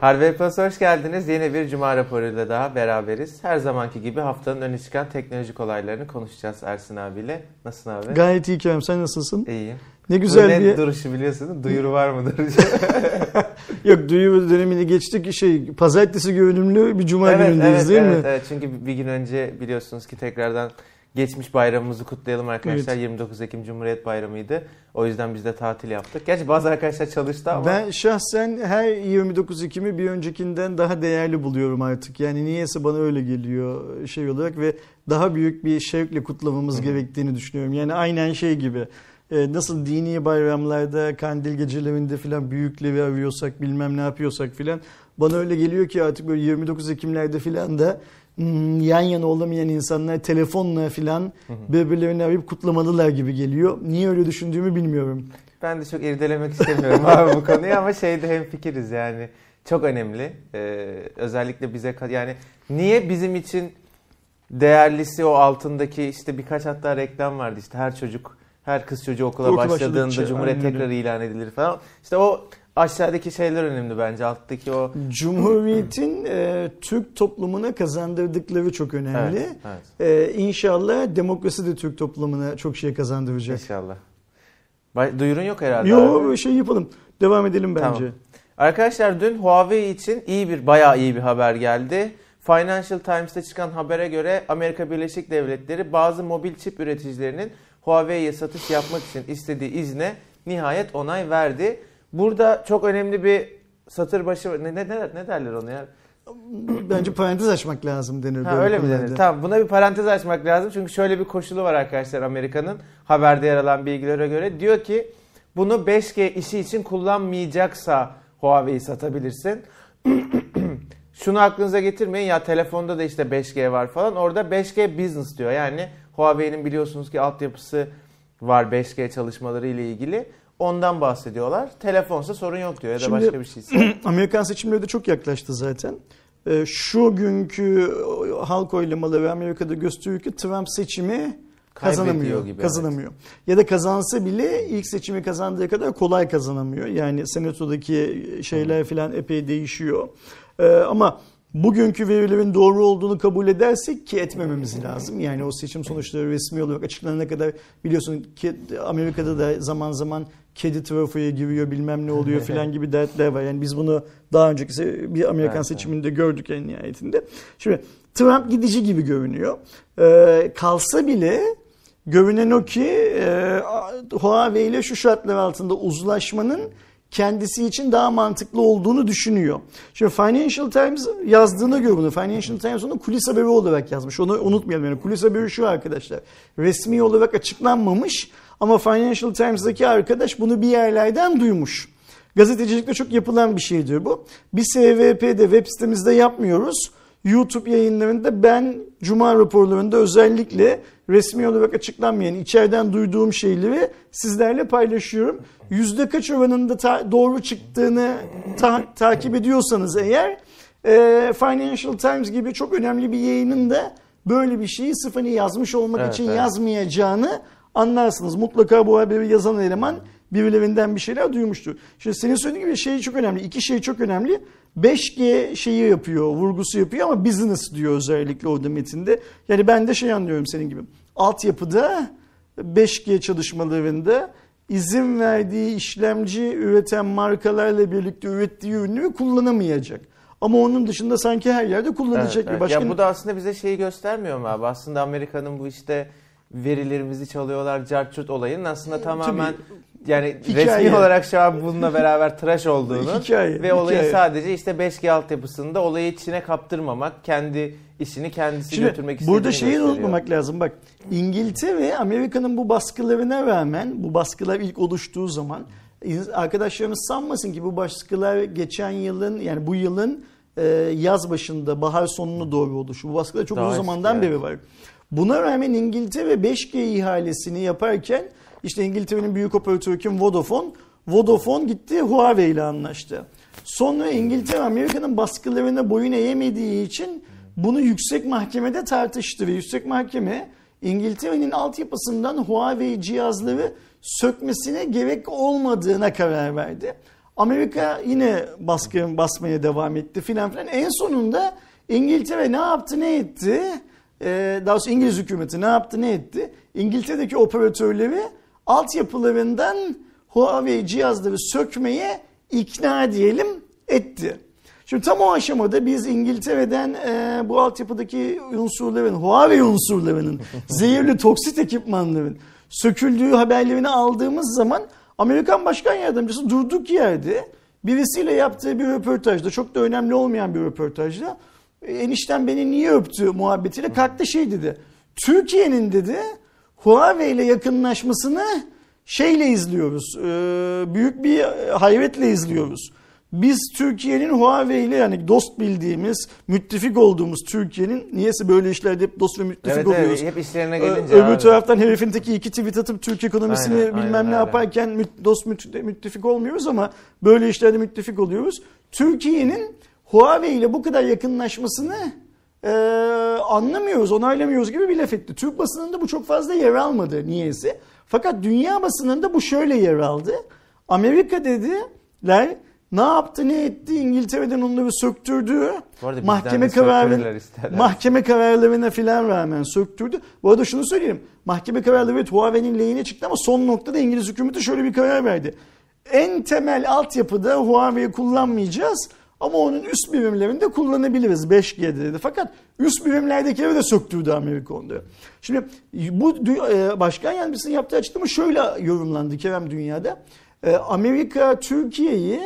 Harvey Plus hoş geldiniz. Yeni bir Cuma raporuyla daha beraberiz. Her zamanki gibi haftanın öne çıkan teknolojik olaylarını konuşacağız Ersin abiyle. Nasılsın abi? Gayet iyi Kerem sen nasılsın? İyiyim. Ne güzel ne bir... duruşu biliyorsun. Duyuru var mı duruşu? Yok duyuru dönemini geçtik şey pazartesi görünümlü bir cuma evet, günündeyiz evet, değil evet, mi? Evet çünkü bir gün önce biliyorsunuz ki tekrardan geçmiş bayramımızı kutlayalım arkadaşlar. Evet. 29 Ekim Cumhuriyet Bayramı'ydı. O yüzden biz de tatil yaptık. Gerçi bazı arkadaşlar çalıştı ama. Ben şahsen her 29 Ekim'i bir öncekinden daha değerli buluyorum artık. Yani niyeyse bana öyle geliyor şey olarak ve daha büyük bir şevkle kutlamamız Hı gerektiğini düşünüyorum. Yani aynen şey gibi e, nasıl dini bayramlarda kandil gecelerinde filan büyükleri arıyorsak bilmem ne yapıyorsak filan bana öyle geliyor ki artık böyle 29 Ekim'lerde filan da yan yana olamayan insanlar telefonla filan birbirlerini arayıp kutlamalılar gibi geliyor. Niye öyle düşündüğümü bilmiyorum. Ben de çok irdelemek istemiyorum abi bu konuyu ama şeyde hem fikiriz yani. Çok önemli. Ee, özellikle bize yani niye bizim için değerlisi o altındaki işte birkaç hatta reklam vardı işte her çocuk her kız çocuğu okula Okul başladığında Cumhuriyet aynen tekrar ilan edilir falan. İşte o aşağıdaki şeyler önemli bence alttaki o Cumhuriyet'in e, Türk toplumuna kazandırdıkları çok önemli. Evet, evet. E, inşallah demokrasi de Türk toplumuna çok şey kazandıracak. İnşallah. Duyurun yok herhalde. abi. Yo şey yapalım. Devam edelim bence. Tamam. Arkadaşlar dün Huawei için iyi bir bayağı iyi bir haber geldi. Financial Times'ta çıkan habere göre Amerika Birleşik Devletleri bazı mobil çip üreticilerinin Huawei'ye satış yapmak için istediği izne nihayet onay verdi. Burada çok önemli bir satır başı ne ne ne, ne derler onu ya? Bence parantez açmak lazım denir. Ha, böyle öyle mi denir? Tamam buna bir parantez açmak lazım. Çünkü şöyle bir koşulu var arkadaşlar Amerika'nın haberde yer alan bilgilere göre. Diyor ki bunu 5G işi için kullanmayacaksa Huawei'yi satabilirsin. Şunu aklınıza getirmeyin ya telefonda da işte 5G var falan. Orada 5G business diyor. Yani Huawei'nin biliyorsunuz ki altyapısı var 5G çalışmaları ile ilgili. Ondan bahsediyorlar. Telefonsa sorun yok diyor ya da Şimdi- başka bir şeyse. Amerikan seçimleri de çok yaklaştı zaten. E, şu günkü halk oylamaları Amerika'da gösteriyor ki Trump seçimi kazanamıyor. gibi, kazanamıyor. Ya da kazansa bile ilk seçimi kazandığı kadar kolay kazanamıyor. Yani senatodaki şeyler filan epey değişiyor. Ee, ama bugünkü verilerin doğru olduğunu kabul edersek ki etmememiz lazım. Yani o seçim sonuçları resmi olarak açıklanana kadar biliyorsun ki Amerika'da da zaman zaman kedi trafoya giriyor bilmem ne oluyor filan gibi dertler var. Yani biz bunu daha önceki bir Amerikan Evet, seçiminde gördük en nihayetinde. Şimdi Trump gidici gibi görünüyor. Ee, kalsa bile görünen o ki e, Huawei ile şu şartlar altında uzlaşmanın kendisi için daha mantıklı olduğunu düşünüyor. Şimdi Financial Times yazdığına göre bunu Financial Times onu kulis haberi olarak yazmış. Onu unutmayalım yani kulis haberi şu arkadaşlar. Resmi olarak açıklanmamış ama Financial Times'daki arkadaş bunu bir yerlerden duymuş. Gazetecilikte çok yapılan bir şeydir bu. Bir SVP'de web sitemizde yapmıyoruz. YouTube yayınlarında ben Cuma raporlarında özellikle resmi olarak açıklanmayan içeriden duyduğum şeyleri sizlerle paylaşıyorum. Yüzde kaç oranında ta- doğru çıktığını ta- takip ediyorsanız eğer e, Financial Times gibi çok önemli bir yayının da böyle bir şeyi sıfırını yazmış olmak Evet, için evet. yazmayacağını anlarsınız. Mutlaka bu haberi yazan eleman birilerinden bir şeyler duymuştur. Şimdi senin söylediğin gibi şey çok önemli. İki şey çok önemli. 5G şeyi yapıyor, vurgusu yapıyor ama business diyor özellikle orada metinde. Yani ben de şey anlıyorum senin gibi. Altyapıda 5G çalışmalarında izin verdiği işlemci üreten markalarla birlikte ürettiği ürünü kullanamayacak. Ama onun dışında sanki her yerde kullanacak. Evet, bir evet. Başka Ya bu da aslında bize şeyi göstermiyor mu abi? Aslında Amerika'nın bu işte verilerimizi çalıyorlar, carçurt olayının aslında tamamen yani Hikaye. resmi olarak şu an bununla beraber tıraş olduğunu Hikaye, ve olayı hikaye. sadece işte 5G altyapısında olayı içine kaptırmamak, kendi işini kendisi Şimdi götürmek istediğini burada şeyi gösteriyor. unutmamak lazım. Bak İngiltere ve Amerika'nın bu baskılarına rağmen bu baskılar ilk oluştuğu zaman arkadaşlarımız sanmasın ki bu baskılar geçen yılın yani bu yılın e, yaz başında bahar sonuna doğru oluşu. Bu baskılar çok Daha uzun zamandan evet. beri var. Buna rağmen İngiltere 5G ihalesini yaparken işte İngiltere'nin büyük operatörü kim Vodafone. Vodafone gitti Huawei ile anlaştı. Sonra İngiltere Amerika'nın baskılarına boyun eğemediği için bunu yüksek mahkemede tartıştı ve yüksek mahkeme İngiltere'nin altyapısından Huawei cihazları sökmesine gerek olmadığına karar verdi. Amerika yine baskı basmaya devam etti filan filan. En sonunda İngiltere ne yaptı ne etti? Ee, daha doğrusu İngiliz hükümeti ne yaptı ne etti? İngiltere'deki operatörleri altyapılarından Huawei cihazları sökmeye ikna diyelim etti. Şimdi tam o aşamada biz İngiltere'den e, bu altyapıdaki unsurların, Huawei unsurlarının, zehirli toksit ekipmanların söküldüğü haberlerini aldığımız zaman Amerikan Başkan Yardımcısı durduk yerde birisiyle yaptığı bir röportajda, çok da önemli olmayan bir röportajda enişten beni niye öptü muhabbetiyle kalktı şey dedi. Türkiye'nin dedi Huawei ile yakınlaşmasını şeyle izliyoruz. E, büyük bir hayretle izliyoruz. Biz Türkiye'nin Huawei ile yani dost bildiğimiz, müttefik olduğumuz Türkiye'nin niyeyse böyle işlerde hep dost ve müttefik Evet, oluyoruz. evet hep işlerine Ee, gelince Öbür abi. taraftan herifin teki iki tweet atıp Türk ekonomisini Aynen, bilmem aynen ne yaparken müt- dost müt- müttefik olmuyoruz ama böyle işlerde müttefik oluyoruz. Türkiye'nin Huawei ile bu kadar yakınlaşmasını e, anlamıyoruz, onaylamıyoruz gibi bir laf etti. Türk basınında bu çok fazla yer almadı niyeyse. Fakat dünya basınında bu şöyle yer aldı. Amerika dediler ne yaptı ne etti İngiltere'den onları söktürdü. Mahkeme kararı mahkeme kararlarına filan rağmen söktürdü. Bu arada şunu söyleyeyim. Mahkeme kararları evet Huawei'nin lehine çıktı ama son noktada İngiliz hükümeti şöyle bir karar verdi. En temel altyapıda Huawei'yi kullanmayacağız ama onun üst birimlerinde kullanabiliriz 5G'de dedi. Fakat üst birimlerdekileri de söktürdü Amerika onları. Şimdi bu e, başkan yardımcısının yaptığı açıklama şöyle yorumlandı Kerem dünyada. E, Amerika Türkiye'yi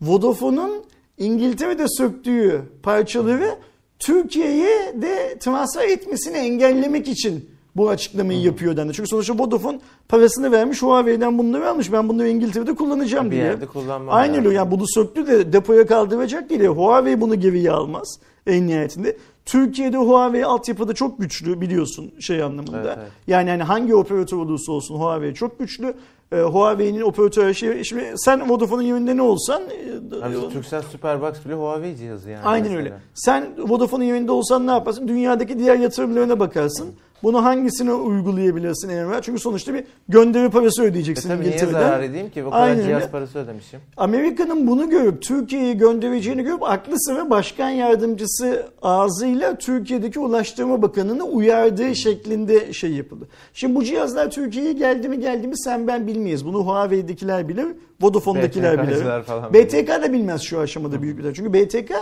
Vodafone'un İngiltere'de söktüğü parçaları Türkiye'ye de transfer etmesini engellemek için bu açıklamayı yapıyor dendi. Çünkü sonuçta Vodafone parasını vermiş Huawei'den bunları almış. Ben bunları İngiltere'de kullanacağım Bir diye. yerde kullanmam lazım. öyle. Yani bunu söktü de depoya kaldıracak değil. Huawei bunu geriye almaz en nihayetinde. Türkiye'de Huawei altyapıda çok güçlü biliyorsun şey anlamında. Evet, evet. Yani hani hangi operatör olursa olsun Huawei çok güçlü. Ee, Huawei'nin operatör şey şimdi sen Vodafone'un yerinde ne olsan e, Abi Turkcell Superbox bile Huawei cihazı yani. Aynen mesela. öyle. Sen Vodafone'un yerinde olsan ne yaparsın? Dünyadaki diğer yatırımlarına bakarsın. Bunu hangisine uygulayabilirsin Enver? Çünkü sonuçta bir gönderi parası E ödeyeceksin tabii niye zarar edeyim ki? O kadar Aynen cihaz parası ödemişim. Amerika'nın bunu görüp Türkiye'yi göndereceğini görüp aklı sıra başkan yardımcısı ağzıyla Türkiye'deki Ulaştırma Bakanı'nı uyardığı şeklinde şey yapıldı. Şimdi bu cihazlar Türkiye'ye geldi mi geldi mi sen ben bilmeyiz. Bunu Huawei'dekiler bilir, Vodafone'dakiler bilir. BTK da bilmez şu aşamada büyük bir Çünkü BTK e,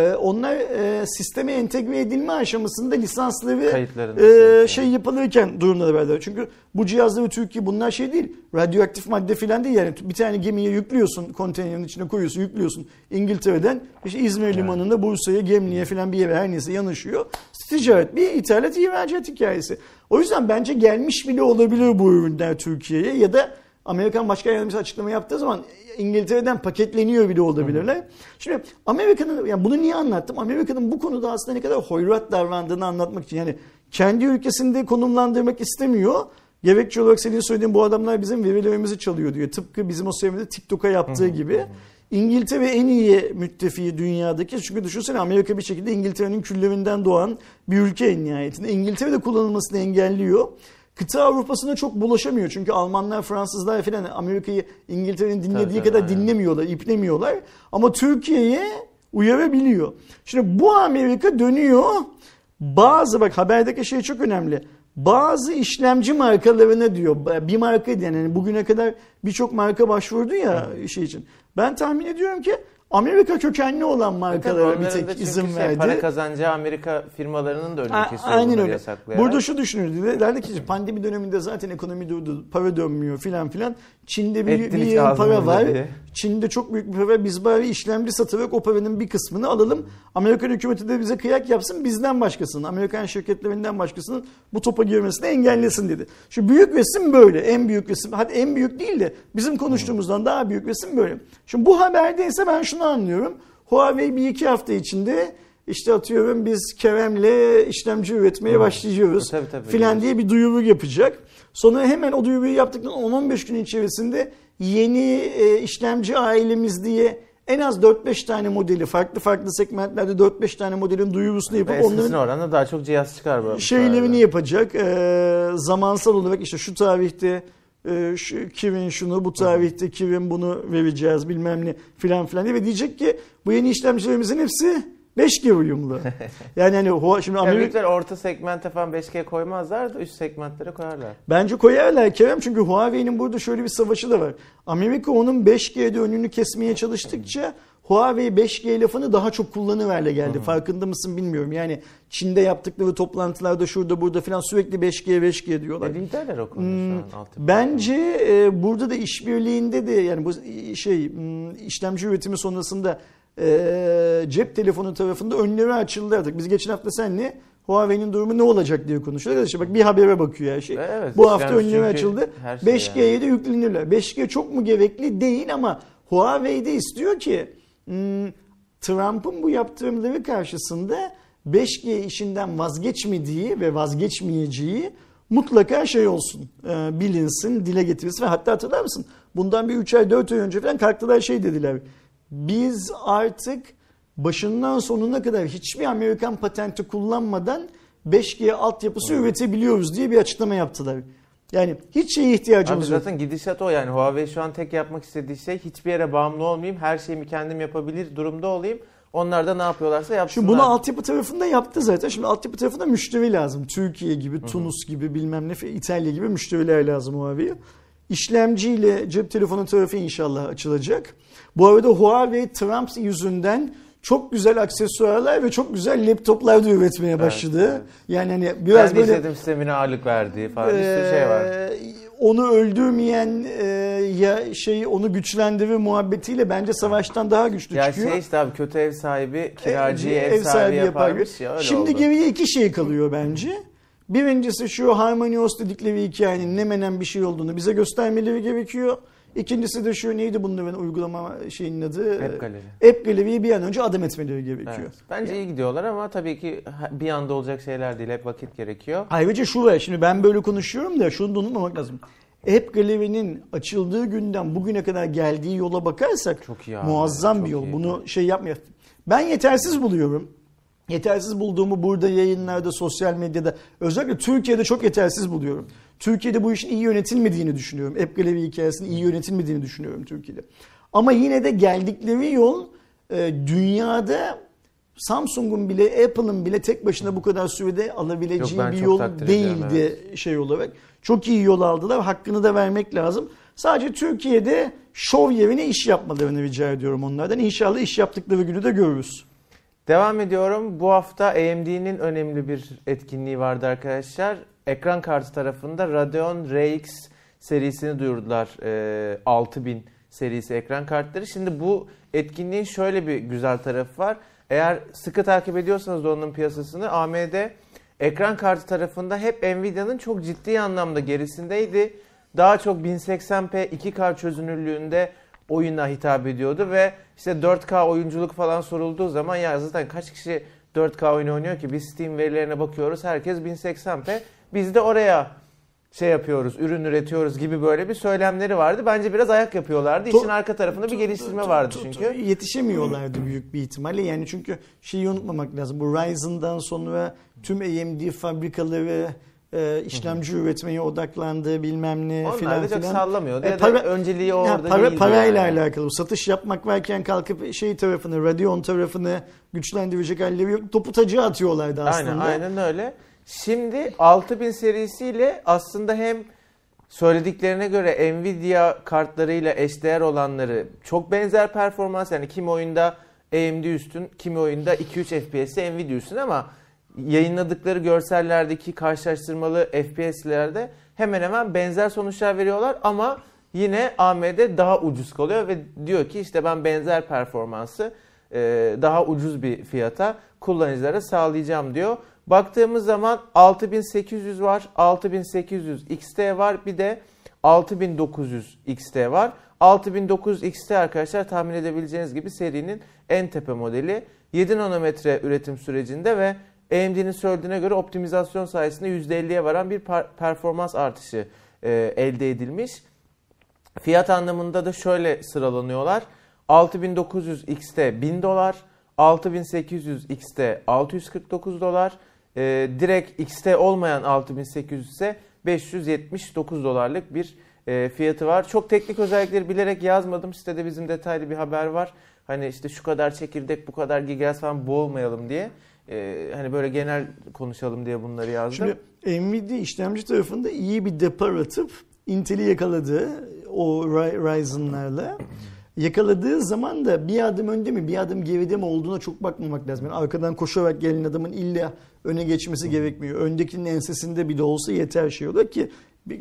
onlar e, sisteme entegre edilme aşamasında lisansları e, şey yapılırken durumda verdiler. Çünkü bu cihazları Türkiye bunlar şey değil. Radyoaktif madde falan değil yani. Bir tane gemiye yüklüyorsun, konteynerin içine koyuyorsun, yüklüyorsun. İngiltere'den işte İzmir limanında Bursa'ya, Gemli'ye falan bir yere her neyse yanaşıyor. Ticaret bir ithalat ihracat hikayesi. O yüzden bence gelmiş bile olabilir bu ürünler Türkiye'ye ya da Amerikan Başkan Yardımcısı açıklama yaptığı zaman İngiltere'den paketleniyor bile olabilirler. Şimdi Amerika'nın yani bunu niye anlattım? Amerika'nın bu konuda aslında ne kadar hoyrat davrandığını anlatmak için yani kendi ülkesinde konumlandırmak istemiyor. Gerekçe olarak senin söylediğin bu adamlar bizim verilerimizi çalıyor diyor. Tıpkı bizim o sevmede TikTok'a yaptığı gibi. İngiltere en iyi müttefiği dünyadaki. Çünkü düşünsene Amerika bir şekilde İngiltere'nin küllerinden doğan bir ülke en nihayetinde. İngiltere de kullanılmasını engelliyor. Kıta Avrupa'sına çok bulaşamıyor. Çünkü Almanlar, Fransızlar falan Amerika'yı İngiltere'nin dinlediği Tabii, kadar aynen. dinlemiyorlar, iplemiyorlar. Ama Türkiye'ye uyarabiliyor. Şimdi bu Amerika dönüyor. Bazı bak haberdeki şey çok önemli. Bazı işlemci markalarına diyor. Bir marka yani bugüne kadar birçok marka başvurdu ya şey için. Ben tahmin ediyorum ki Amerika kökenli olan markalara bir tek izin şey, verdi. Para kazanacağı Amerika firmalarının da önünü kesiyor Aynen öyle. yasaklayarak. Burada şu düşünüldü. Derdi ki pandemi döneminde zaten ekonomi durdu, para dönmüyor filan filan. Çin'de bir, Ettin bir para var. diye. Çin'de çok büyük bir var. Biz bari işlemci satarak o paranın bir kısmını alalım. Amerikan hükümeti de bize kıyak yapsın. Bizden başkasının, Amerikan şirketlerinden başkasının bu topa girmesini engellesin dedi. Şu büyük resim böyle. En büyük resim. Hadi en büyük değil de bizim konuştuğumuzdan daha büyük resim böyle. Şimdi bu haberde ise ben şunu anlıyorum. Huawei bir iki hafta içinde işte atıyorum biz Kerem'le işlemci üretmeye başlayacağız Tabii, tabii, filan diye bir duyuru yapacak. Sonra hemen o duyuruyu yaptıktan 10-15 gün içerisinde yeni e, işlemci ailemiz diye en az 4-5 tane modeli farklı farklı segmentlerde 4-5 tane modelin duyurusunu yapıp Ve eskisine onların oranla daha çok cihaz çıkar bu. şeylerini yapacak. E, zamansal olarak işte şu tarihte e, şu, kimin şunu bu tarihte kimin bunu vereceğiz bilmem ne filan filan diye ve diyecek ki bu yeni işlemcilerimizin hepsi 5G uyumlu. Yani hani şimdi Amerika orta segmente falan 5G koymazlar da üst segmentlere koyarlar. Bence koyarlar Kerem çünkü Huawei'nin burada şöyle bir savaşı da var. Amerika onun 5G'de önünü kesmeye çalıştıkça Huawei 5G lafını daha çok kullanır hale geldi. Farkında mısın bilmiyorum. Yani Çin'de yaptıkları toplantılarda şurada burada falan sürekli 5G 5G diyorlar. E, liderler o konuda Hmm, şu an. altyapı. Bence e, burada da işbirliğinde de yani bu şey hmm, işlemci üretimi sonrasında e, cep telefonu tarafında önleri açıldı artık. Biz geçen hafta seninle Huawei'nin durumu ne olacak diye konuşuyoruz. İşte bak bir habere bakıyor her şey. Evet, bu hafta önleri açıldı. şey 5G'ye yani. de yüklenirler. 5G çok mu gerekli değil ama Huawei de istiyor ki hmm, Trump'ın bu yaptırımları karşısında 5G işinden vazgeçmediği ve vazgeçmeyeceği mutlaka şey olsun, e, bilinsin, dile getirilsin ve hatta hatırlar mısın? Bundan bir 3 ay 4 ay önce falan kalktılar şey dediler. Biz artık başından sonuna kadar hiçbir Amerikan patenti kullanmadan 5G altyapısı üretebiliyoruz diye bir açıklama yaptılar. Yani hiç şeye Abi ihtiyacımız yok. zaten gidişat o yani. Huawei şu an tek yapmak istediği şey hiçbir yere bağımlı olmayayım. Her şeyimi kendim yapabilir durumda olayım. Onlar da ne yapıyorlarsa yapsınlar. Şimdi bunu altyapı tarafında yaptı zaten. Şimdi altyapı tarafında müşteri lazım. Türkiye gibi, Tunus gibi bilmem ne, İtalya gibi müşteriler lazım Huawei'ye. İşlemciyle cep telefonu tarafı inşallah açılacak. Bu arada Huawei Trump yüzünden çok güzel aksesuarlar ve çok güzel laptoplar da üretmeye başladı. evet. Yani hani biraz Kendi böyle işletim sistemine ağırlık verdiği falan bir sürü şey var. Ee, onu öldürmeyen e, ya şey onu güçlendirir muhabbetiyle bence savaştan daha güçlü Ya çıkıyor. şey işte abi kötü ev sahibi kiracıyı Ev- ev, sahibi, yaparmış ya öyle Şimdi oldu. geriye iki şey kalıyor bence. Birincisi şu Harmonios dedikleri hikayenin ne menen bir şey olduğunu bize göstermeleri gerekiyor. İkincisi de şu neydi bunların uygulama şeyinin adı? App Gallery. App Gallery'yi bir an önce adım etmeleri gerekiyor. Evet. Bence iyi gidiyorlar ama tabii ki bir anda olacak şeyler değil. Hep vakit gerekiyor. Ayrıca şu var şimdi ben böyle konuşuyorum da şunu da unutmamak lazım. App Gallery'nin açıldığı günden bugüne kadar geldiği yola bakarsak Çok iyi abi, muazzam çok bir yol. iyi. Bunu şey yapmıyor. Ben yetersiz buluyorum. Yetersiz bulduğumu burada yayınlarda, sosyal medyada, özellikle Türkiye'de çok yetersiz buluyorum. Türkiye'de bu işin iyi yönetilmediğini düşünüyorum. App Gallery hikayesinin iyi yönetilmediğini düşünüyorum Türkiye'de. Ama yine de geldikleri yol e, dünyada Samsung'un bile Apple'ın bile tek başına bu kadar sürede alabileceği Yok, bir yol değildi şey olarak. Çok iyi yol aldılar. Hakkını da vermek lazım. Sadece Türkiye'de şov yerine iş yapmalarını rica ediyorum onlardan. İnşallah iş yaptıkları günü de görürüz. Devam ediyorum. Bu hafta AMD'nin önemli bir etkinliği vardı arkadaşlar. Ekran kartı tarafında Radeon RX serisini duyurdular. Ee, 6000 serisi ekran kartları. Şimdi bu etkinliğin şöyle bir güzel tarafı var. Eğer sıkı takip ediyorsanız donanım piyasasını AMD ekran kartı tarafında hep Nvidia'nın çok ciddi anlamda gerisindeydi. Daha çok 1080p 2K çözünürlüğünde oyuna hitap ediyordu ve işte 4K oyunculuk falan sorulduğu zaman ya zaten kaç kişi 4K oyun oynuyor ki biz Steam verilerine bakıyoruz herkes 1080p biz de oraya şey yapıyoruz ürün üretiyoruz gibi böyle bir söylemleri vardı. Bence biraz ayak yapıyorlardı. To- İşin arka tarafında bir geliştirme vardı çünkü. Yetişemiyorlardı büyük bir ihtimalle. Yani çünkü şeyi unutmamak lazım. Bu Ryzen'dan sonra tüm AMD fabrikaları e, işlemci üretmeye odaklandı bilmem ne Onlar filan da çok filan. sallamıyordu E, para- önceliği orada para, değildi parayla yani. alakalı. Satış yapmak varken kalkıp şey tarafını, Radeon tarafını güçlendirecek halleri yok. Topu tacı atıyorlardı aslında. Aynen, aynen öyle. Şimdi 6000 serisiyle aslında hem söylediklerine göre Nvidia kartlarıyla eşdeğer olanları çok benzer performans yani kimi oyunda AMD üstün, kimi oyunda 2-3 FPS'te Nvidia üstün ama yayınladıkları görsellerdeki karşılaştırmalı FPS'lerde hemen hemen benzer sonuçlar veriyorlar ama yine AMD daha ucuz kalıyor ve diyor ki işte ben benzer performansı e, daha ucuz bir fiyata kullanıcılara sağlayacağım diyor. Baktığımız zaman 6800 var, 6800 XT var, bir de 6900 XT var. 6900 XT arkadaşlar tahmin edebileceğiniz gibi serinin en tepe modeli. 7 nanometre üretim sürecinde ve AMD'nin söylediğine göre optimizasyon sayesinde %50'ye varan bir performans artışı e, elde edilmiş. Fiyat anlamında da şöyle sıralanıyorlar. 6900 XT 1000 dolar, 6800 XT 649 dolar, e, direkt XT olmayan 6800 ise 579 dolarlık bir e, fiyatı var. Çok teknik özellikleri bilerek yazmadım. Sitede bizim detaylı bir haber var. Hani işte şu kadar çekirdek, bu kadar gigahertz falan boğulmayalım diye. E, hani böyle genel konuşalım diye bunları yazdım. Şimdi Nvidia işlemci tarafında iyi bir depar atıp Intel'i yakaladı o Ryzen'larla. Yakaladığı zaman da bir adım önde mi bir adım geride mi olduğuna çok bakmamak lazım. Yani arkadan koşarak gelen adamın illa öne geçmesi gerekmiyor. Öndekinin ensesinde bir de olsa yeter şey olur ki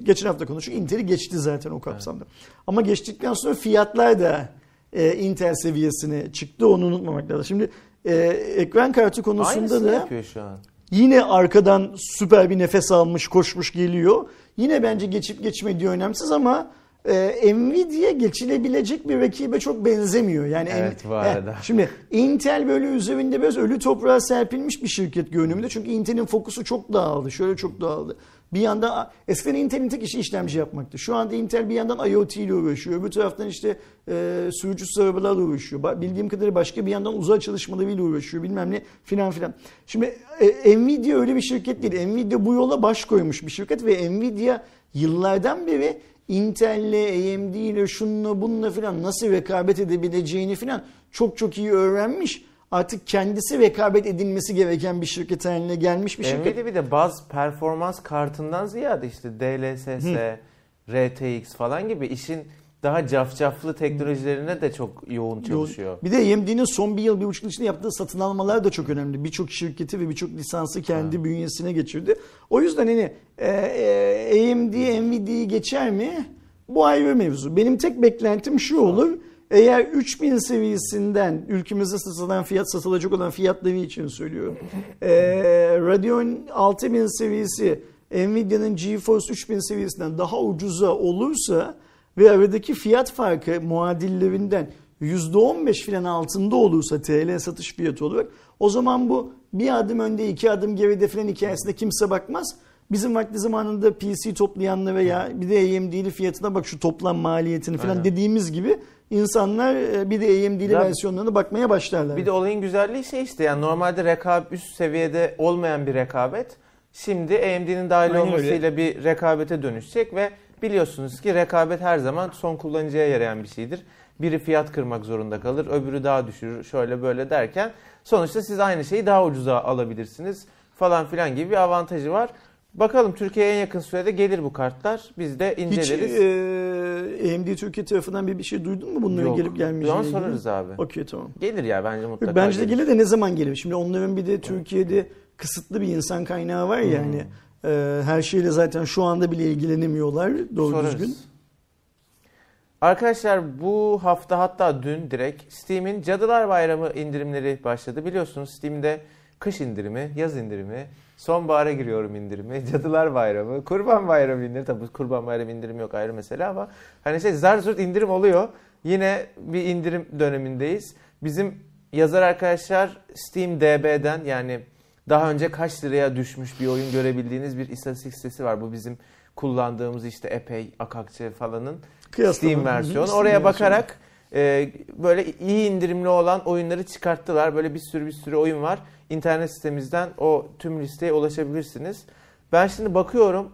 geçen hafta konuştuk Intel'i geçti zaten o kapsamda. Evet. Ama geçtikten sonra fiyatlar da e, Intel seviyesine çıktı onu unutmamak lazım. Şimdi e, ekran kartı konusunda Aynısını da yapıyor şu an. Yine arkadan süper bir nefes almış, koşmuş geliyor. Yine bence geçip geçmediği önemsiz ama e, Nvidia geçilebilecek bir rakibe çok benzemiyor. Yani evet bu arada. He, şimdi Intel böyle üzerinde biraz ölü toprağa serpilmiş bir şirket görünümünde. Çünkü Intel'in fokusu çok dağıldı. Şöyle çok dağıldı. Bir yandan eskiden Intel'in tek işi işlemci yapmaktı. Şu anda Intel bir yandan IoT ile uğraşıyor. Öbür taraftan işte e, sürücüsüz arabalarla uğraşıyor. Bildiğim kadarıyla başka bir yandan uzay çalışmalarıyla uğraşıyor. Bilmem ne filan filan. Şimdi e, Nvidia öyle bir şirket değil. Nvidia bu yola baş koymuş bir şirket ve Nvidia yıllardan beri Intel'le, AMD ile şununla bununla filan nasıl rekabet edebileceğini filan çok çok iyi öğrenmiş. Artık kendisi rekabet edilmesi gereken bir şirket haline gelmiş bir şirket. Nvidia bir de baz performans kartından ziyade işte DLSS, Hı. RTX falan gibi işin daha cafcaflı teknolojilerine de çok yoğun çalışıyor. Bir de AMD'nin son bir yıl, bir buçuk içinde yaptığı satın almalar da çok önemli. Birçok şirketi ve birçok lisansı kendi ha. bünyesine geçirdi. O yüzden hani e, e, AMD, Nvidia'yı geçer mi? Bu ayrı mevzu. Benim tek beklentim şu olur. Eğer 3000 seviyesinden ülkemizde satılan fiyat satılacak olan fiyatları için söylüyorum. E, Radeon 6000 seviyesi Nvidia'nın GeForce 3000 seviyesinden daha ucuza olursa ve aradaki fiyat farkı muadillerinden %15 filan altında olursa TL satış fiyatı olarak o zaman bu bir adım önde iki adım geride filan hikayesinde kimse bakmaz. Bizim vakti zamanında PC toplayanlara veya bir de AMD'li fiyatına bak şu toplam maliyetini falan Aynen. dediğimiz gibi insanlar e, bir de AMD'li ya, versiyonlarına bakmaya başlarlar. Bir de olayın güzelliği şey işte yani normalde rekabet üst seviyede olmayan bir rekabet şimdi AMD'nin dahil Aynen olmasıyla öyle. bir rekabete dönüşecek ve Biliyorsunuz ki rekabet her zaman son kullanıcıya yarayan bir şeydir. Biri fiyat kırmak zorunda kalır, öbürü daha düşürür, şöyle böyle derken sonuçta siz aynı şeyi daha ucuza alabilirsiniz falan filan gibi bir avantajı var. Bakalım Türkiye'ye en yakın sürede gelir bu kartlar. Biz de inceleriz. Hiç e, AMD Türkiye tarafından bir bir şey duydun mu bunların Yok. gelip gelmeyeceğini? Yok. sorarız abi. Okey tamam. Gelir ya bence mutlaka Bence de gelir de ne zaman gelir? Şimdi onların bir de Türkiye'de kısıtlı bir insan kaynağı var ya hmm. yani. Ee, her şeyle zaten şu anda bile ilgilenemiyorlar doğru Sorarız. düzgün. Arkadaşlar bu hafta hatta dün direkt Steam'in Cadılar Bayramı indirimleri başladı. Biliyorsunuz Steam'de kış indirimi, yaz indirimi, sonbahara giriyorum indirimi, Cadılar Bayramı, Kurban Bayramı indirimi. Tabii Kurban Bayramı indirimi yok ayrı mesele ama hani şey zar zurt indirim oluyor. Yine bir indirim dönemindeyiz. Bizim yazar arkadaşlar Steam DB'den yani daha önce kaç liraya düşmüş bir oyun görebildiğiniz bir istatistik sitesi var. Bu bizim kullandığımız işte epey Akakçe falanın Steam versiyonu. Oraya bakarak e, böyle iyi indirimli olan oyunları çıkarttılar. Böyle bir sürü bir sürü oyun var. İnternet sitemizden o tüm listeye ulaşabilirsiniz. Ben şimdi bakıyorum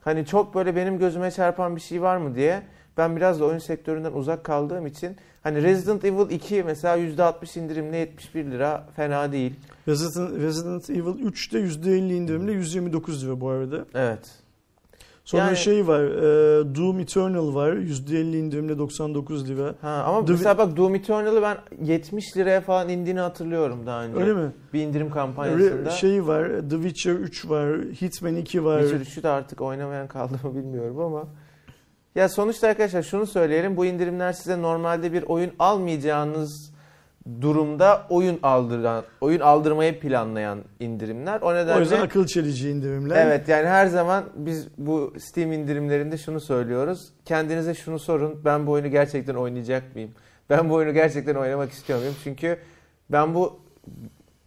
hani çok böyle benim gözüme çarpan bir şey var mı diye. Ben biraz da oyun sektöründen uzak kaldığım için hani Resident Evil 2 mesela %60 indirimle 71 lira fena değil. Resident, Resident Evil 3'te %50 indirimle 129 lira bu arada. Evet. Sonra yani, şey var, e, Doom Eternal var. %50 indirimle 99 lira. Ha, ama The mesela bak Doom Eternal'ı ben 70 liraya falan indiğini hatırlıyorum daha önce. Öyle mi? Bir indirim kampanyasında. Şey var, The Witcher 3 var, Hitman 2 var. Witcher 3'ü de artık oynamayan kaldı mı bilmiyorum ama. Ya sonuçta arkadaşlar şunu söyleyelim. Bu indirimler size normalde bir oyun almayacağınız durumda oyun aldıran, oyun aldırmayı planlayan indirimler. O nedenle O yüzden akıl çelici indirimler. Evet yani her zaman biz bu Steam indirimlerinde şunu söylüyoruz. Kendinize şunu sorun. Ben bu oyunu gerçekten oynayacak mıyım? Ben bu oyunu gerçekten oynamak istiyor muyum? Çünkü ben bu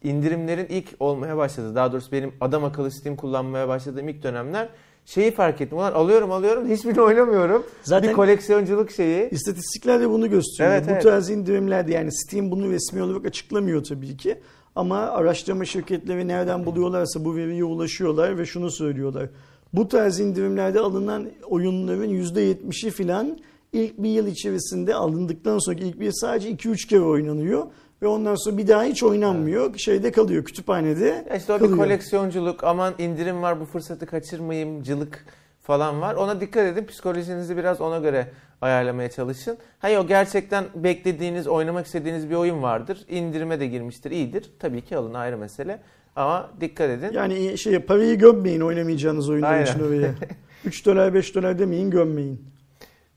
indirimlerin ilk olmaya başladı. Daha doğrusu benim adam akıllı Steam kullanmaya başladığım ilk dönemler şeyi fark ettim. Ulan alıyorum alıyorum hiçbirini oynamıyorum. Zaten bir koleksiyonculuk şeyi. İstatistikler de bunu gösteriyor. Evet, Bu evet. tarz indirimlerde yani Steam bunu resmi olarak açıklamıyor tabii ki. Ama araştırma şirketleri nereden buluyorlarsa bu veriye ulaşıyorlar ve şunu söylüyorlar. bu tarz indirimlerde alınan oyunların %70'i filan ilk bir yıl içerisinde alındıktan sonraki ilk bir sadece 2-3 kere oynanıyor. Ve ondan sonra bir daha hiç oynanmıyor. Şeyde kalıyor kütüphanede Ya işte o kalıyor. bir koleksiyonculuk, aman indirim var bu fırsatı kaçırmayayımcılık falan var. Ona dikkat edin. Psikolojinizi biraz ona göre ayarlamaya çalışın. Hayır o gerçekten beklediğiniz, oynamak istediğiniz bir oyun vardır. İndirime de girmiştir, iyidir. Tabii ki alın ayrı mesele. Ama dikkat edin. Yani şey parayı gömmeyin oynamayacağınız oyunlar Aynen. için oraya. 3 dolar 5 dolar demeyin gömmeyin.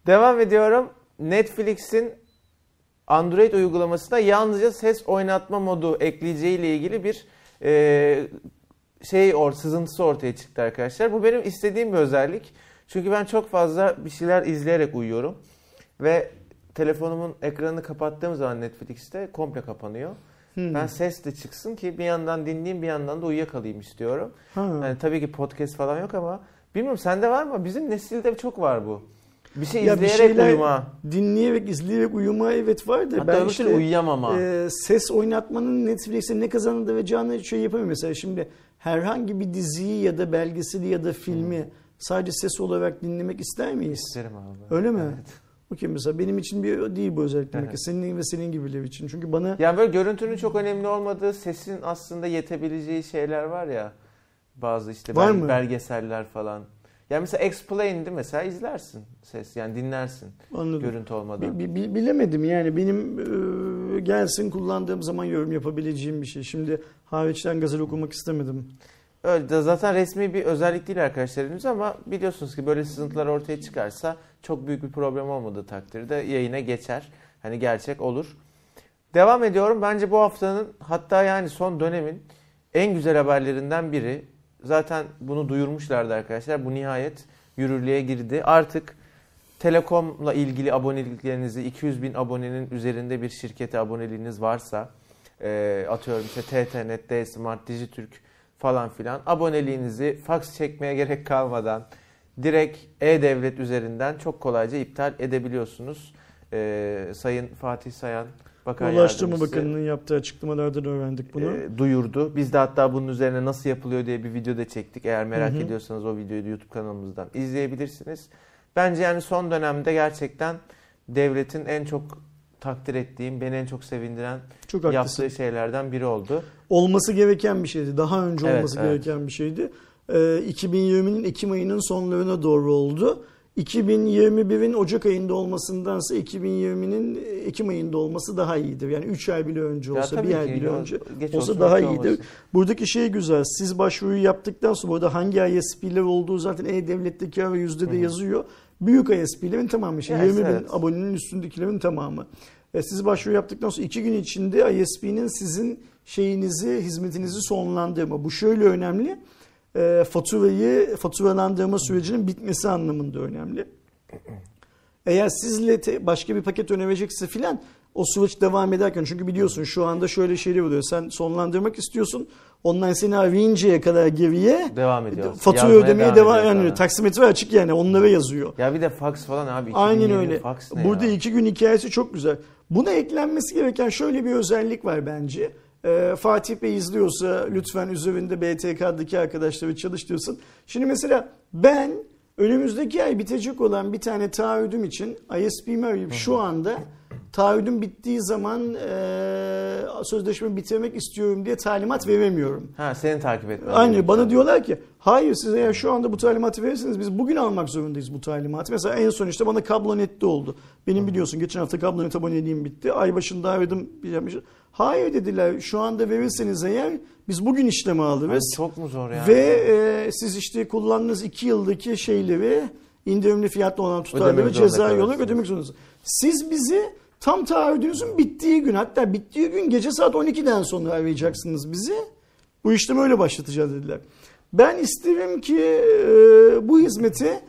Devam ediyorum. Netflix'in Android uygulamasına yalnızca ses oynatma modu ekleyeceği ile ilgili bir e, şey or sızıntısı ortaya çıktı arkadaşlar. Bu benim istediğim bir özellik. Çünkü ben çok fazla bir şeyler izleyerek uyuyorum ve telefonumun ekranını kapattığım zaman Netflix'te komple kapanıyor. Hmm. Ben ses de çıksın ki bir yandan dinleyeyim bir yandan da uyuyakalayım istiyorum. Ha. Yani tabii ki podcast falan yok ama bilmiyorum sende var mı? Bizim nesilde çok var bu. Bir şey Ya bir izleyerek şeyler- uyuma. Dinleyerek, izleyerek uyuma evet var da Hatta ben öbür işte türlü uyuyamama. e, ses oynatmanın Netflix'e ne kazandıracağını şey yapamıyorum. Mesela şimdi herhangi bir diziyi ya da belgeseli ya da filmi sadece ses olarak dinlemek ister miyiz? İsterim abi. Öyle mi? Evet. Okey mesela benim için bir değil bu özellik demek ki. Evet. Senin ve senin gibiler için. Çünkü bana Yani böyle görüntünün çok önemli olmadığı, sesin aslında yetebileceği şeyler var ya. Bazı işte Var bel- mı? belgeseller falan. Yani mesela Explained'i mesela izlersin ses yani dinlersin anladım. görüntü olmadan. Bi- bi- bilemedim yani benim e, gelsin kullandığım zaman yorum yapabileceğim bir şey. Şimdi hariçten gazel okumak istemedim. Öyle de zaten resmi bir özellik değil arkadaşlar henüz ama biliyorsunuz ki böyle sızıntılar ortaya çıkarsa çok büyük bir problem olmadığı takdirde yayına geçer. Hani gerçek olur. Devam ediyorum. Bence bu haftanın hatta yani son dönemin en güzel haberlerinden biri. Zaten bunu duyurmuşlardı arkadaşlar. Bu nihayet yürürlüğe girdi. Artık Telekom'la ilgili aboneliklerinizi 200 bin abonenin üzerinde bir şirkete aboneliğiniz varsa e, atıyorum işte TTNet, D-Smart, Dijitürk falan filan aboneliğinizi fax çekmeye gerek kalmadan direkt e-devlet üzerinden çok kolayca iptal edebiliyorsunuz. E, Sayın Fatih Sayan Bakan Ulaştırma Bakanı'nın yaptığı açıklamalardan öğrendik bunu. e, duyurdu. Biz de hatta bunun üzerine nasıl yapılıyor diye bir video da çektik. Eğer merak Hı hı. ediyorsanız o videoyu da YouTube kanalımızdan izleyebilirsiniz. Bence yani son dönemde gerçekten devletin en çok takdir ettiğim, beni en çok sevindiren Çok haklısın. yaptığı şeylerden biri oldu. Olması gereken bir şeydi. Daha önce Evet, olması evet. gereken bir şeydi. Ee, 2020'nin Ekim ayının sonlarına doğru oldu. 2021'in Ocak ayında olmasındansa 2020'nin Ekim ayında olması daha iyidir. Yani 3 ay bile önce olsa, bir ay bile önce olsa olsun, daha iyidir. olmasın. Buradaki şey güzel. Siz başvuruyu yaptıktan sonra burada hangi ISP'ler olduğu zaten E-Devlet'teki ve yüzde de yazıyor. Büyük ISP'lerin tamamı. Şey, Evet, 20 bin evet. abonenin üstündekilerin tamamı. E, siz başvuru yaptıktan sonra iki gün içinde ISP'nin sizin şeyinizi, hizmetinizi sonlandırma. Bu şöyle önemli. E, faturayı, faturalandırma sürecinin bitmesi anlamında önemli. Eğer sizle te- başka bir paket önerecekse filan o süreç devam ederken çünkü biliyorsun şu anda şöyle şeyler oluyor. Sen sonlandırmak istiyorsun. Onlar seni arayıncaya kadar geriye Devam ediyor. fatura Yazmaya ödemeye devam ediyor yani taksimetre açık yani onlara yazıyor. Ya bir de fax falan abi. Aynen 2020 öyle. Fax ne Burada ya? iki gün hikayesi çok güzel. Buna eklenmesi gereken şöyle bir özellik var bence. Ee, Fatih Bey izliyorsa lütfen üzerinde BTK'daki arkadaşları çalıştırsın. Şimdi mesela ben önümüzdeki ay bitecek olan bir tane taahhüdüm için ISP'mi arayıp şu anda taahhüdüm bittiği zaman e, sözleşme bitirmek istiyorum diye talimat veremiyorum. Ha seni takip etmen. Aynı bana diyorlar ki hayır siz eğer şu anda bu talimatı verirseniz biz bugün almak zorundayız bu talimatı. Mesela en son işte bana kablonette oldu. Benim biliyorsun geçen hafta kablonet aboneliğim bitti. Ay başında aradım. Hayır dediler şu anda verirseniz eğer biz bugün işlemi Ay, alırız. çok mu zor yani? Ve e, siz işte kullandığınız iki yıldaki şeyleri indirimli fiyatlı olan tutarları ceza yolu ödemek zorundasınız. Siz bizi tam taahhüdünüzün bittiği gün hatta bittiği gün gece saat 12'den sonra arayacaksınız bizi. Bu işlemi öyle başlatacağız dediler. Ben isterim ki e, bu hizmeti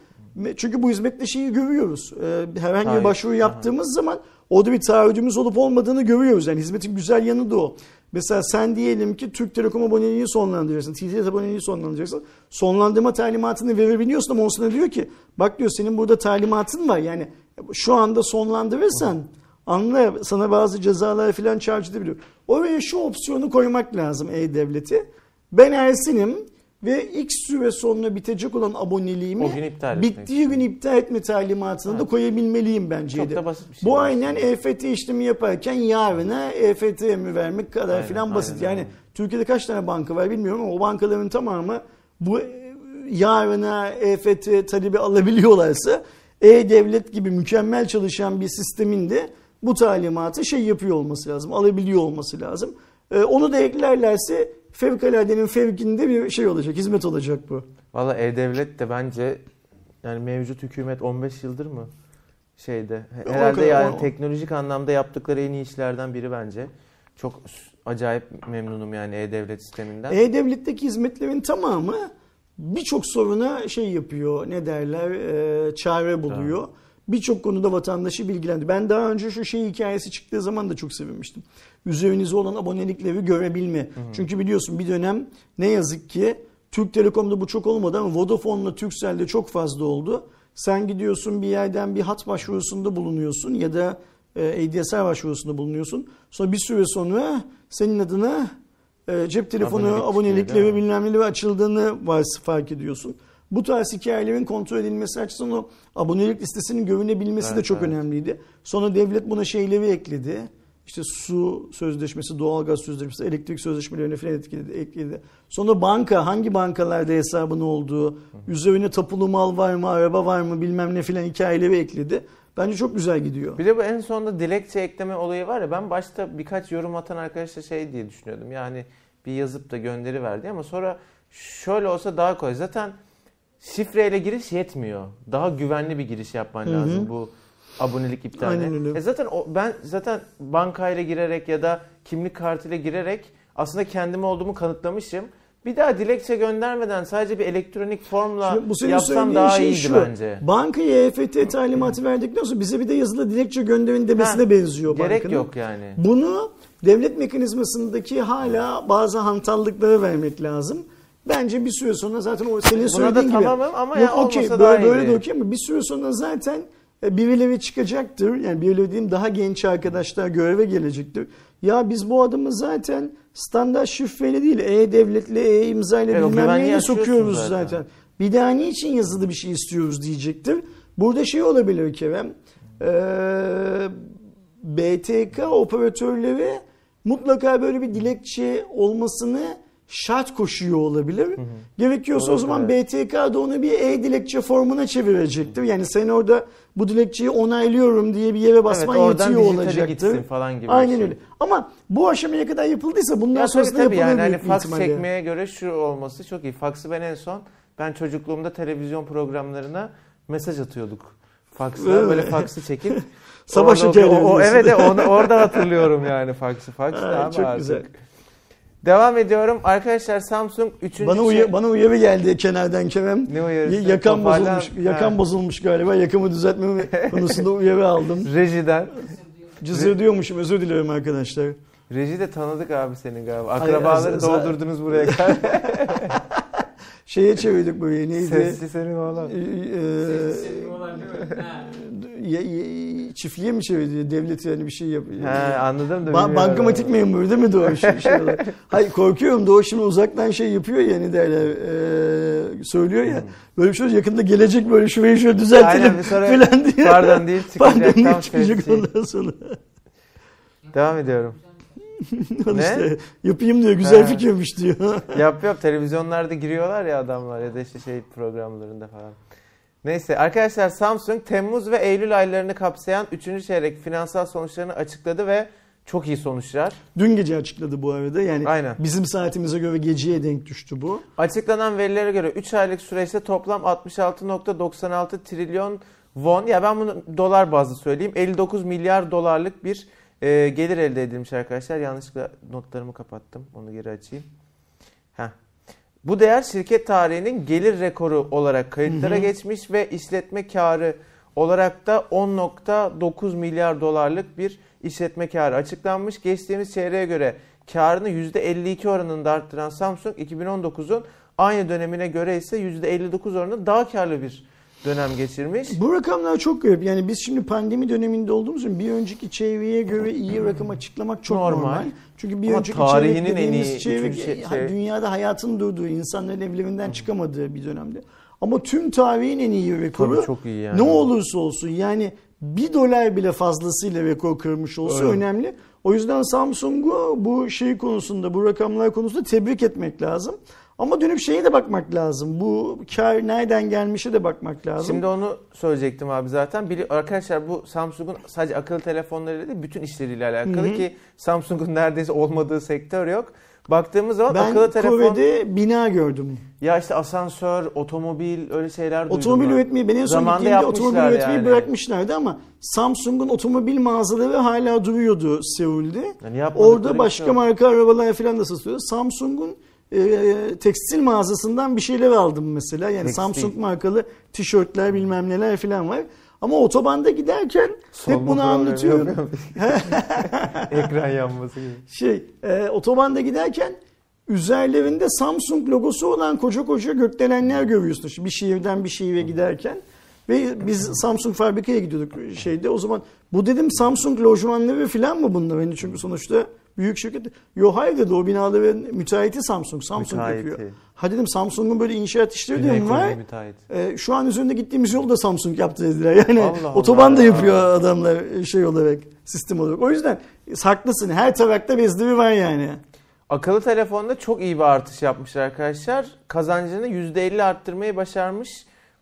çünkü bu hizmette şeyi görüyoruz. E, herhangi bir başvuru yaptığımız zaman orada bir taahhüdümüz olup olmadığını görüyoruz. Yani hizmetin güzel yanı da o. Mesela sen diyelim ki Türk Telekom aboneliğini sonlandıracaksın. TTS aboneliğini sonlandıracaksın. Sonlandırma talimatını verebiliyorsun ama on sana diyor ki bak diyor senin burada talimatın var. Yani şu anda sonlandırırsan anla sana bazı cezalar falan charge edebiliyor. Oraya şu opsiyonu koymak lazım E-Devlet'i. Ben Ersin'im. Ve X süre sonra bitecek olan aboneliğimi O gün iptal bittiği gün iptal etme talimatını da Evet. koyabilmeliyim bence. Çok da basit bir şey. Bu aynen EFT işlemi yaparken yarına EFT mi vermek kadar Aynen, filan basit. aynen yani öyle. Türkiye'de kaç tane banka var bilmiyorum ama o bankaların tamamı bu e, yarına EFT talebi alabiliyorlarsa e-devlet gibi mükemmel çalışan bir sistemin de bu talimatı şey yapıyor olması lazım, alabiliyor olması lazım. Ee, onu da eklerlerse fevkaladenin fevkinde bir şey olacak, hizmet olacak bu. Valla E-Devlet de bence yani mevcut hükümet 15 yıldır mı şeyde herhalde kadar- yani o- teknolojik anlamda yaptıkları en iyi işlerden biri bence. Çok acayip memnunum yani E-Devlet sisteminden. E-Devlet'teki hizmetlerin tamamı birçok soruna şey yapıyor, ne derler, e, çare buluyor. Birçok konuda vatandaşı bilgilendi. Ben daha önce şu şey hikayesi çıktığı zaman da çok sevinmiştim. Üzerinize olan abonelikleri görebilme. Çünkü biliyorsun bir dönem ne yazık ki Türk Telekom'da bu çok olmadı ama Vodafone'la Turkcell'de çok fazla oldu. Sen gidiyorsun bir yerden bir hat başvurusunda bulunuyorsun ya da e, ADSL başvurusunda bulunuyorsun. Sonra bir süre sonra senin adına e, cep telefonu Abonelik değil mi? bilmem neleri açıldığını fark ediyorsun. Bu tarz hikayelerin kontrol edilmesi açısından o abonelik listesinin görünebilmesi de Evet, çok evet. önemliydi. Sonra devlet buna şeyleri ekledi. İşte su sözleşmesi, doğalgaz sözleşmesi, elektrik sözleşmelerine falan etkiledi, ekledi. Sonra banka, hangi bankalarda hesabın olduğu, üzerine tapulu mal var mı, araba var mı bilmem ne filan hikayeleri ekledi. Bence çok güzel gidiyor. Bir de bu en sonunda dilekçe ekleme olayı var ya ben başta birkaç yorum atan arkadaşla şey diye düşünüyordum. Yani bir yazıp da gönderi verdi ama sonra şöyle olsa daha kolay. Zaten şifreyle giriş yetmiyor. Daha güvenli bir giriş yapman Hı hı. lazım bu abonelik iptaline. Aynen öyle. E zaten o, ben zaten bankayla girerek ya da kimlik kartıyla girerek aslında kendim olduğumu kanıtlamışım. Bir daha dilekçe göndermeden sadece bir elektronik formla Şimdi bu senin yapsam daha şey iyiydi şu. bence. Bankaya EFT talimatı verdikten sonra bize bir de yazılı dilekçe gönderin demesine Ha, benziyor Gerek bankanın. yok yani. Bunu devlet mekanizmasındaki hala bazı hantallıkları vermek lazım. Bence bir süre sonra zaten o senin Buna söylediğin da gibi. tamamım ama Yok ya okey olmasa daha böyle, böyle de okey ama bir süre sonra zaten birileri çıkacaktır. Yani birileri diyeyim daha genç arkadaşlar göreve gelecektir. Ya biz bu adamı zaten standart şifreyle değil e-devletle e-imza ile Evet, o bilmem neyle sokuyoruz zaten. zaten. Bir daha niçin yazılı bir şey istiyoruz diyecektir. Burada şey olabilir Kerem. Ee, BTK operatörleri mutlaka böyle bir dilekçe olmasını şart koşuyor olabilir. Gerekiyorsa o Olur, zaman evet. BTK da onu bir e-dilekçe formuna çevirecektir. Yani sen orada bu dilekçeyi onaylıyorum diye bir yere basman evet, yetiyor olacaktır. falan gibi. Aynen şey. öyle. Ama bu aşamaya kadar yapıldıysa bundan Ya sonrasında yapılır yani hani faks ihtimalle. çekmeye göre şu olması çok iyi. Faksı ben en son ben çocukluğumda televizyon programlarına mesaj atıyorduk. Faksla Evet. böyle faksı çekip Savaş orada- hikayeleri o, o, evet onu orada hatırlıyorum yani faksı. Faks ne abi çok artık. güzel. Devam ediyorum. Arkadaşlar Samsung 3. Bana, uya, bana uyarı geldi kenardan Kerem. Ne uyarısı? Yakan Toparlan. bozulmuş. Yakan Ha. bozulmuş galiba. Yakamı düzeltmemi konusunda uyarı aldım. Rejiden. Cızır diyormuşum. Özür dilerim arkadaşlar. Reji de tanıdık abi senin galiba. Hayır, Akrabaları z- doldurdunuz buraya kadar. Şeye çevirdik böyle neydi? Sesli senin oğlan. Ee, e, Senin olan değil mi? Çiftliğe mi çevirdi? Devlet yani bir şey yapıyor. He anladım da Ba- bankamatik memuru değil mi Doğu? Şey, şey. Hayır korkuyorum Doğu şimdi uzaktan şey yapıyor ya ne derler e, söylüyor ya. Böyle bir şey yakında gelecek böyle şurayı şöyle düzeltelim Aynen, sonra falan diye. Pardon deyip çıkacak. Pardon Tam deyip çıkacak sesli. ondan sonra. Devam ediyorum. Ne? işte, yapayım diyor güzel Ha. fikirmiş diyor. yap yap televizyonlarda giriyorlar ya adamlar ya da işte şey programlarında falan. Neyse arkadaşlar Samsung Temmuz ve Eylül aylarını kapsayan 3. çeyrek finansal sonuçlarını açıkladı ve çok iyi sonuçlar. Dün gece açıkladı bu arada yani Aynen. bizim saatimize göre geceye denk düştü bu. Açıklanan verilere göre 3 aylık süreçte toplam 66.96 trilyon won ya ben bunu dolar bazlı söyleyeyim 59 milyar dolarlık bir e, gelir elde edilmiş arkadaşlar. Yanlışlıkla notlarımı kapattım. Onu geri açayım. Heh. Bu değer şirket tarihinin gelir rekoru olarak kayıtlara Hı hı. geçmiş ve işletme karı olarak da 10.9 milyar dolarlık bir işletme karı açıklanmış. Geçtiğimiz çeyreğe göre karını %52 oranında arttıran Samsung 2019'un aynı dönemine göre ise %59 oranında daha karlı bir dönem geçirmiş. Bu rakamlar çok garip. Yani biz şimdi pandemi döneminde olduğumuz için bir önceki çevreye göre iyi rakam açıklamak çok normal. Normal. Çünkü bir Ama önceki tarihinin en iyi çeyrek üçüncü şey- e, şey- dünyada hayatın durduğu, insanların evlerinden çıkamadığı bir dönemde. Ama tüm tarihin en iyi rekoru Tabii çok iyi yani. ne olursa olsun yani bir dolar bile fazlasıyla rekor kırmış olsa Evet. önemli. O yüzden Samsung'u bu şey konusunda, bu rakamlar konusunda tebrik etmek lazım. Ama dönüp şeye de bakmak lazım. Bu kar nereden gelmişe de bakmak lazım. Şimdi onu söyleyecektim abi zaten. Bili- arkadaşlar bu Samsung'un sadece akıllı telefonlarıyla değil bütün işleriyle alakalı Hı hı. ki Samsung'un neredeyse olmadığı sektör yok. Baktığımız zaman ben akıllı telefon Kore'de bina gördüm. ya işte asansör, otomobil öyle şeyler duydum. Otomobil ben. üretmeyi ben en son Zamanında gittiğimde otomobil üretmeyi yani. bırakmışlardı ama Samsung'un otomobil mağazaları hala duruyordu Seul'de. Yani Orada başka şey marka arabalar falan da satılıyor. Samsung'un e, tekstil mağazasından bir şeyler aldım mesela. Yani Tekstil. Samsung markalı tişörtler bilmem neler falan var. Ama otobanda giderken Solma hep bunu anlatıyorum. yok. Ekran yanması gibi. Şey, e, otobanda giderken üzerlerinde Samsung logosu olan koca koca gökdelenler görüyorsun. Şimdi bir şehirden bir şehire giderken. Ve biz Samsung fabrikaya gidiyorduk şeyde. O zaman bu dedim Samsung lojmanları falan mı bunlar? Yani çünkü sonuçta büyük şirket. Yo hayır dedi o binaların müteahhiti Samsung. Samsung Müteahhiti. yapıyor. Ha dedim Samsung'un böyle inşaat işleri Güney mi var? E, şu an üzerinde gittiğimiz yolu da Samsung yaptı dediler. Yani Allah Allah otoban da ya. yapıyor adamlar şey olarak, sistem olarak. O yüzden haklısın. Her tarakta bezdiri var yani. Akıllı telefonda çok iyi bir artış yapmışlar arkadaşlar. Kazancını %50 arttırmayı başarmış